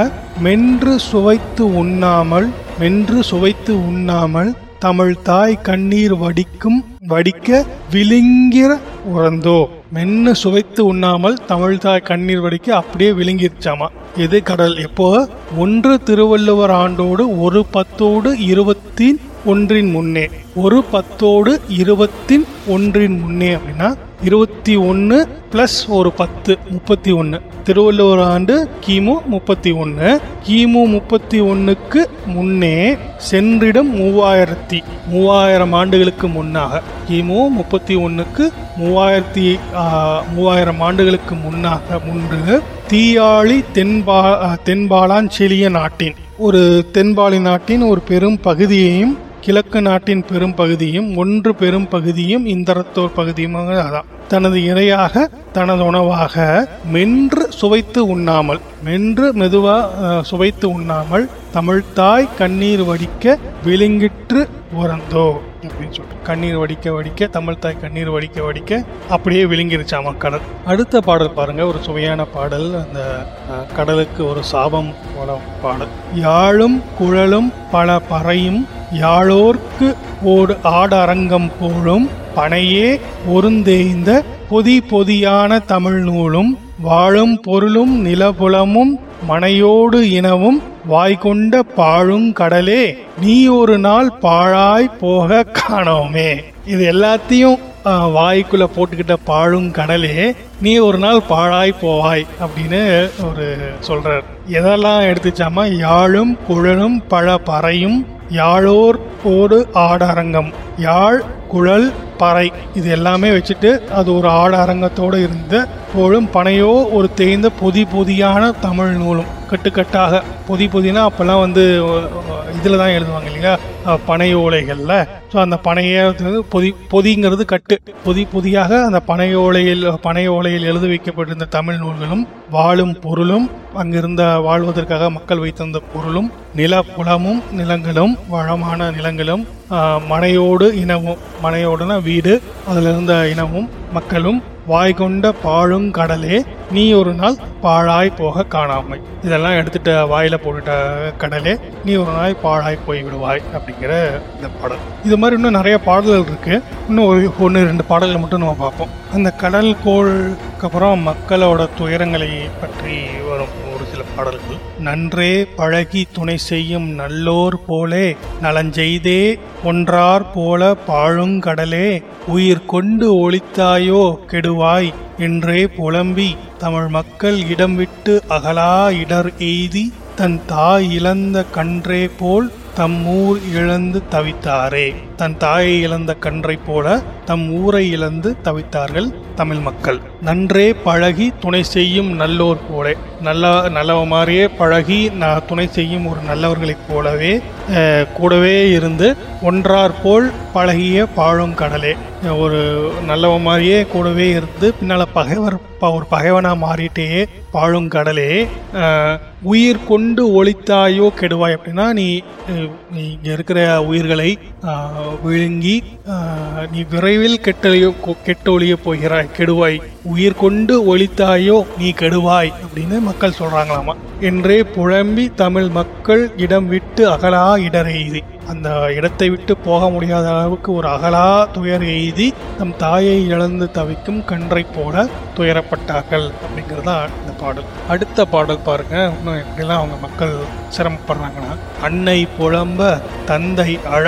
மென்று சுவைத்து உண்ணாமல் மென்று சுவைத்து உண்ணாமல் தமிழ் தாய் கண்ணீர் வடிக்கும் வடிக்க விழுங்கிற உறந்தோ மென்னு சுவைத்து உண்ணாமல் தமிழ் தாய் கண்ணீர் வடிக்க அப்படியே விழுங்கிருச்சாமா? எது கடல்? எப்போ? ஒன்று திருவள்ளுவர் ஆண்டோடு ஒரு பத்தோடு இருபத்தி ஒன்றின் முன்னே. ஒரு பத்தோடு இருபத்தின் ஒன்றின் முன்னே அப்படின்னா இருபத்தி ஒன்று ப்ளஸ் ஒரு பத்து முப்பத்தி ஒன்று திருவள்ளுவர் ஆண்டு கிமு முப்பத்தி ஒன்று கிமு முப்பத்தி ஒன்றுக்கு முன்னே சென்றிடம் மூவாயிரத்தி மூவாயிரம் ஆண்டுகளுக்கு முன்னாக. கிமு முப்பத்தி ஒன்றுக்கு மூவாயிரத்தி மூவாயிரம் ஆண்டுகளுக்கு முன்னாக முன்று தீயாளி தென்பா தென்பாலாஞ்செலிய நாட்டின் ஒரு தென்பாலி நாட்டின் ஒரு பெரும் பகுதியையும் கிழக்கு நாட்டின் பெரும் பகுதியும் ஒன்று பெரும் பகுதியும் இந்தரத்தோர் பகுதியும் அதான். தனது இரையாக தனது உணவாக மென்று சுவைத்து உண்ணாமல் மென்று மெதுவா சுவைத்து உண்ணாமல் தமிழ்தாய் கண்ணீர் வடிக்க விழுங்கிற்று உறந்தோ அப்படின்னு சொல்லிட்டு கண்ணீர் வடிக்க வடிக்க தமிழ்தாய் கண்ணீர் வடிக்க வடிக்க அப்படியே விழுங்கிருச்சாமா கடல். அடுத்த பாடல் பாருங்க ஒரு சுவையான பாடல். அந்த கடலுக்கு ஒரு சாபம் போல பாடல். யாழும் குழலும் பல பறையும் யாழோர்க்கு ஓடு ஆடரங்கம் போலும் பனையே ஒருந்தேய்ந்த பொதி பொதியான தமிழ் நூலும் வாழும் பொருளும் நிலபுலமும் மனையோடு இனவும் வாய்கொண்ட பாழுங் கடலே நீ ஒரு நாள் பாழாய் போக காணோமே. இது எல்லாத்தையும் வாய்க்குள்ள போட்டுக்கிட்ட பாழும் கடலே நீ ஒரு நாள் பாழாய் போவாய் அப்படின்னு ஒரு சொல்றார். எதெல்லாம் எடுத்துச்சாமா யாழும் குழலும் பல பறையும் யாழோர் ஓடு ஆடரங்கம். யாழ் குழல் பறை இது எல்லாமே வச்சுட்டு அது ஒரு ஆடரங்கத்தோடு இருந்த போலும் பனையோ ஒரு தேய்ந்த பொதி பொதியான தமிழ் நூலும் கட்டுக்கட்டாக. பொதி பொதினா அப்போல்லாம் வந்து இதில் தான் எழுதுவாங்க இல்லையா? பனை ஓலைகளில். ஸோ அந்த பனையை பொதி பொதிங்கிறது கட்டு. பொதி பொதியாக அந்த பனை ஓலையில் பனை ஓலையில் எழுதி வைக்கப்பட்டிருந்த தமிழ் நூல்களும் வாழும் பொருளும் அங்கிருந்த வாழ்வதற்காக மக்கள் வைத்திருந்த பொருளும் நில புலமும் நிலங்களும் வளமான நிலங்களும் மனையோடு இனவும் மனையோடன வீடு. அதில் இருந்த இனமும் மக்களும் வாய் கொண்ட பாழும் கடலே நீ ஒரு நாள் பாழாய் போக காணாமை. இதெல்லாம் எடுத்துட்ட வாயில போட்டுட்ட கடலே நீ ஒரு நாள் பாழாய் போய் விடுவாய் அப்படிங்கிற இந்த பாடல். இது மாதிரி இன்னும் நிறைய பாடல்கள் இருக்கு. இன்னும் ஒரு ஒன்று ரெண்டு பாடல்கள் மட்டும் நம்ம பார்ப்போம். அந்த கடல் கோளுக்கு அப்புறம் மக்களோட துயரங்களை பற்றி வரும் ஒரு சில பாடல்கள். நன்றே பழகி துணை செய்யும் நல்லோர் போலே நலஞ்செய்தே ஒன்றார் போல பாழுங்கடலே உயிர் கொண்டு ஒளித்தாயோ கெடுவாய் என்றே புலம்பி தமிழ் மக்கள் இடம் விட்டு அகலா இடர் எய்தி தன் தாய் இழந்த கன்றே போல் தம்மூர் இழந்து தவித்தாரே. தன் தாயை இழந்த கன்றை போல தம் ஊரை இழந்து தவித்தார்கள் தமிழ் மக்கள். நன்றே பழகி துணை செய்யும் நல்லோர் போல. நல்ல நல்லவ மாதிரியே பழகி நான் துணை செய்யும் ஒரு நல்லவர்களைப் போலவே கூடவே இருந்து ஒன்றார் போல் பழகிய பாழும் கடலே. ஒரு நல்லவ மாதிரியே கூடவே இருந்து பின்னால பகைவர் ப- ஒரு பகைவனாக மாறிட்டே பாழும் கடலே. உயிர் கொண்டு ஒளித்தாயோ கெடுவாய் அப்படின்னா நீ இங்கே இருக்கிற உயிர்களை விழுங்கி நீ விரைவில் கெட்டொழிய கெட்டொழிய போகிறாய். கெடுவாய். உயிர் கொண்டு ஒளித்தாயோ நீ கெடுவாய் அப்படின்னு மக்கள் சொல்றாங்களாமா. என்றே புழம்பி தமிழ் மக்கள் இடம் விட்டு அகலா இடரெய்தி அந்த இடத்தை விட்டு போக முடியாத அளவுக்கு ஒரு அகலா துயர் எய்தி தம் தாயை இழந்து தவிக்கும் கன்றை போல துயரப்பட்டார்கள் அப்படிங்கிறது தான் இந்த பாடல். அடுத்த பாடல் பாருங்க. இன்னும் எப்படிலாம் அவங்க மக்கள் சிரமப்படுறாங்கன்னா அன்னை புலம்ப தந்தை அழ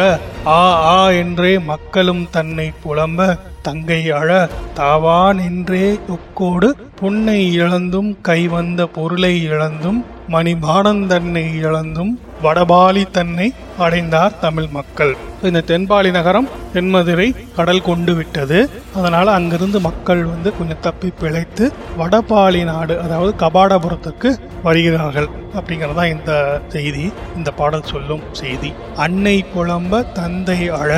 ஆ ஆ என்றே மக்களும் தன்னை புலம்ப தங்கை அழ தாவான் என்றே ஒக்கோடு பொன்னை இழந்தும் கைவந்த பொருளை இழந்தும் மணிபானந்தன்னை இழந்தும் வடபாலி தன்னை அடைந்தார் தமிழ் மக்கள். இந்த தென்பாலி நகரம் தென்மதுரை கடல் கொண்டு விட்டது. அதனால அங்கிருந்து மக்கள் வந்து கொஞ்சம் தப்பி பிழைத்து வடபாலி நாடு அதாவது கபாடபுரத்துக்கு வருகிறார்கள் அப்படிங்கறதா இந்த செய்தி இந்த பாடல் சொல்லும் செய்தி. அன்னை புலம்ப தந்தை அழ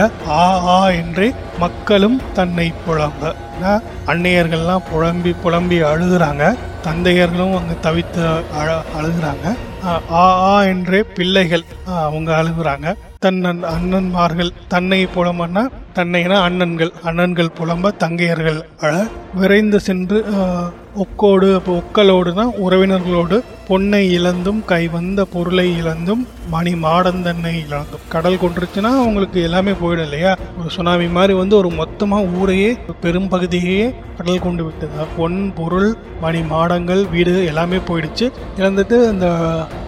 ஆ ஆ என்றே மக்களும் தன்னை புலம்ப. அன்னையர்கள்லாம் புலம்பி புலம்பி அழுகுறாங்க. தந்தையர்களும் அங்கே தவித்து அழ அழுகிறாங்க. ஆ ஆ என்றே பிள்ளைகள் அவங்க அழுகுறாங்க. தன் அண்ணன்மார்கள் தன்னை புலம்பன்னா தன்னைனா அண்ணன்கள் அண்ணன்கள் புலம்ப தங்கையர்கள் அழ விரைந்து சென்று ஒக்கோடு அப்போ ஒக்கலோடுனா உறவினர்களோடு பொன்னை இழந்தும் கை வந்த பொருளை இழந்தும் மணி மாடந்தன்னை இழந்தும். கடல் கொண்டுருச்சுன்னா அவங்களுக்கு எல்லாமே போயிடும் இல்லையா? ஒரு சுனாமி மாதிரி வந்து ஒரு மொத்தமாக ஊரையே ஒரு பெரும் கடல் கொண்டு விட்டது. பொன் பொருள் மணி மாடங்கள் வீடு எல்லாமே போயிடுச்சு. இழந்துட்டு அந்த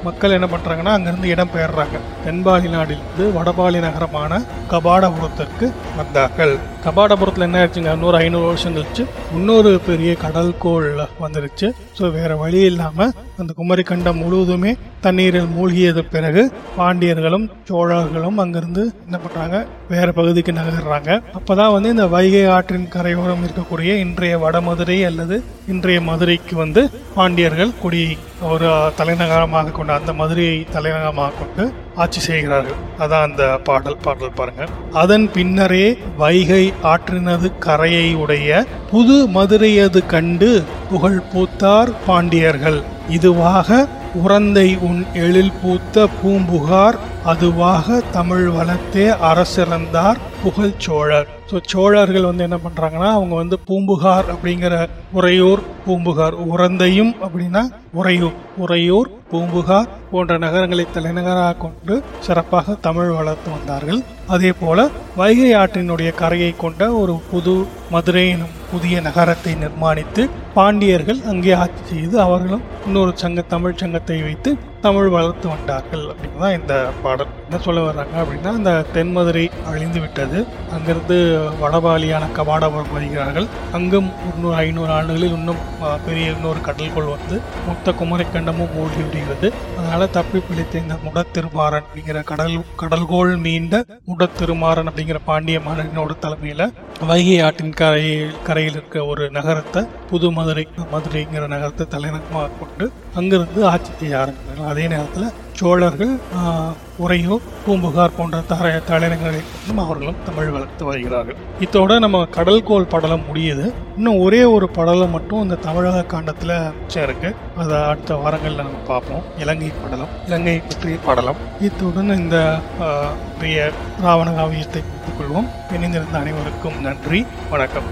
மக்கள் என்ன பண்ணுறாங்கன்னா அங்கேருந்து இடம் பெயர்றாங்க. தென்பாலி நாடிலிருந்து வடபாலி நகரமான கபாடபுரத்திற்கு வந்தார்கள். கபாடபுரத்தில் என்ன ஆயிடுச்சுங்க? இன்னொரு ஐநூறு வருஷம் கழிச்சு இன்னொரு பெரிய கடல் கோள் வந்துருச்சு. ஸோ வேற வழி இல்லாமல் அந்த குமரிக்கண்டம் முழுவதுமே தண்ணீரில் மூழ்கியது பிறகு பாண்டியர்களும் சோழர்களும் அங்கிருந்து என்ன பண்றாங்க வேற பகுதிக்கு நகர்றாங்க. அப்பதான் வந்து இந்த வைகை ஆற்றின் கரையோரம் இருக்கக்கூடிய இன்றைய வடமதுரை அல்லது இன்றைய மதுரைக்கு வந்து பாண்டியர்கள் குடி ஒரு தலைநகரமாக கொண்டு அந்த மதுரையை தலைநகரமாக கொண்டு ஆட்சி செய்கிறார்கள் அதான் அந்த பாடல் பாடல் பாருங்க. அதன் பின்னரே வைகை ஆற்றினது கரையை உடைய புது மதுரையது கண்டு புகழ் பூத்தார் பாண்டியர்கள். இதுவாக உறந்தை உன் எழில் பூத்த பூம்புகார் அதுவாக தமிழ் வளத்தே அரசிறந்தார் புகழ் சோழர். ஸோ சோழர்கள் வந்து என்ன பண்ணுறாங்கன்னா அவங்க வந்து பூம்புகார் அப்படிங்கிற உறையூர் பூம்புகார் உறந்தையும் அப்படின்னா உறையூர் உறையூர் பூம்புகார் போன்ற நகரங்களை தலைநகராக கொண்டு சிறப்பாக தமிழ் வளர்த்து வந்தார்கள். அதே போல வைகை ஆற்றினுடைய கரையை கொண்ட ஒரு புது மதுரை எனும் புதிய நகரத்தை நிர்மாணித்து பாண்டியர்கள் அங்கே ஆட்சி செய்து அவர்களும் இன்னொரு சங்க தமிழ் சங்கத்தை வைத்து தமிழ் வளர்த்து வந்தார்கள் அப்படின்னு தான் இந்த பாடல். என்ன சொல்ல வர்றாங்க அப்படின்னா இந்த தென்மதுரை அழிந்து விட்டது அங்கிருந்து வடபாலியான கபாடபுரம் வருகிறார்கள் அங்கும் இன்னொரு ஐநூறு ஆண்டுகளில் இன்னும் பெரிய இன்னொரு கடல்கோள் வந்து மொத்த குமரிக்கண்டமும் மூழ்கி விடுகிறது. அதனால தப்பி பிழைத்த இந்த முடத்திருமாறன் அப்படிங்கிற கடல் கடல்கோள் மீண்ட முடத்திருமாறன் அப்படிங்கிற பாண்டிய மன்னனோட தலைமையில வைகை ஆற்றின் கரையில் கரையில் இருக்க ஒரு நகரத்தை புது மதுரை மதுரைங்கிற நகரத்தை தலைநகமாக கொண்டு அங்கிருந்து ஆட்சி செய்ய ஆரம்பித்தார்கள். அதே நேரத்தில் சோழர்கள் உறையூர் பூம்புகார் போன்ற தர தலைநகர்களை அவர்களும் தமிழ் வளர்த்து வருகிறார்கள். இத்தோட நம்ம கடல்கோள் படலம் முடியுது. இன்னும் ஒரே ஒரு படலம் மட்டும் இந்த தமிழக காண்டத்தில் இருக்கு. அதை அடுத்த வாரங்களில் நம்ம பார்ப்போம். இலங்கை படலம் இலங்கை பற்றிய படலம். இத்துடன் இந்த பெரிய ராவண காவியத்தை கொள்வோம். இணைந்திருந்த அனைவருக்கும் நன்றி. வணக்கம்.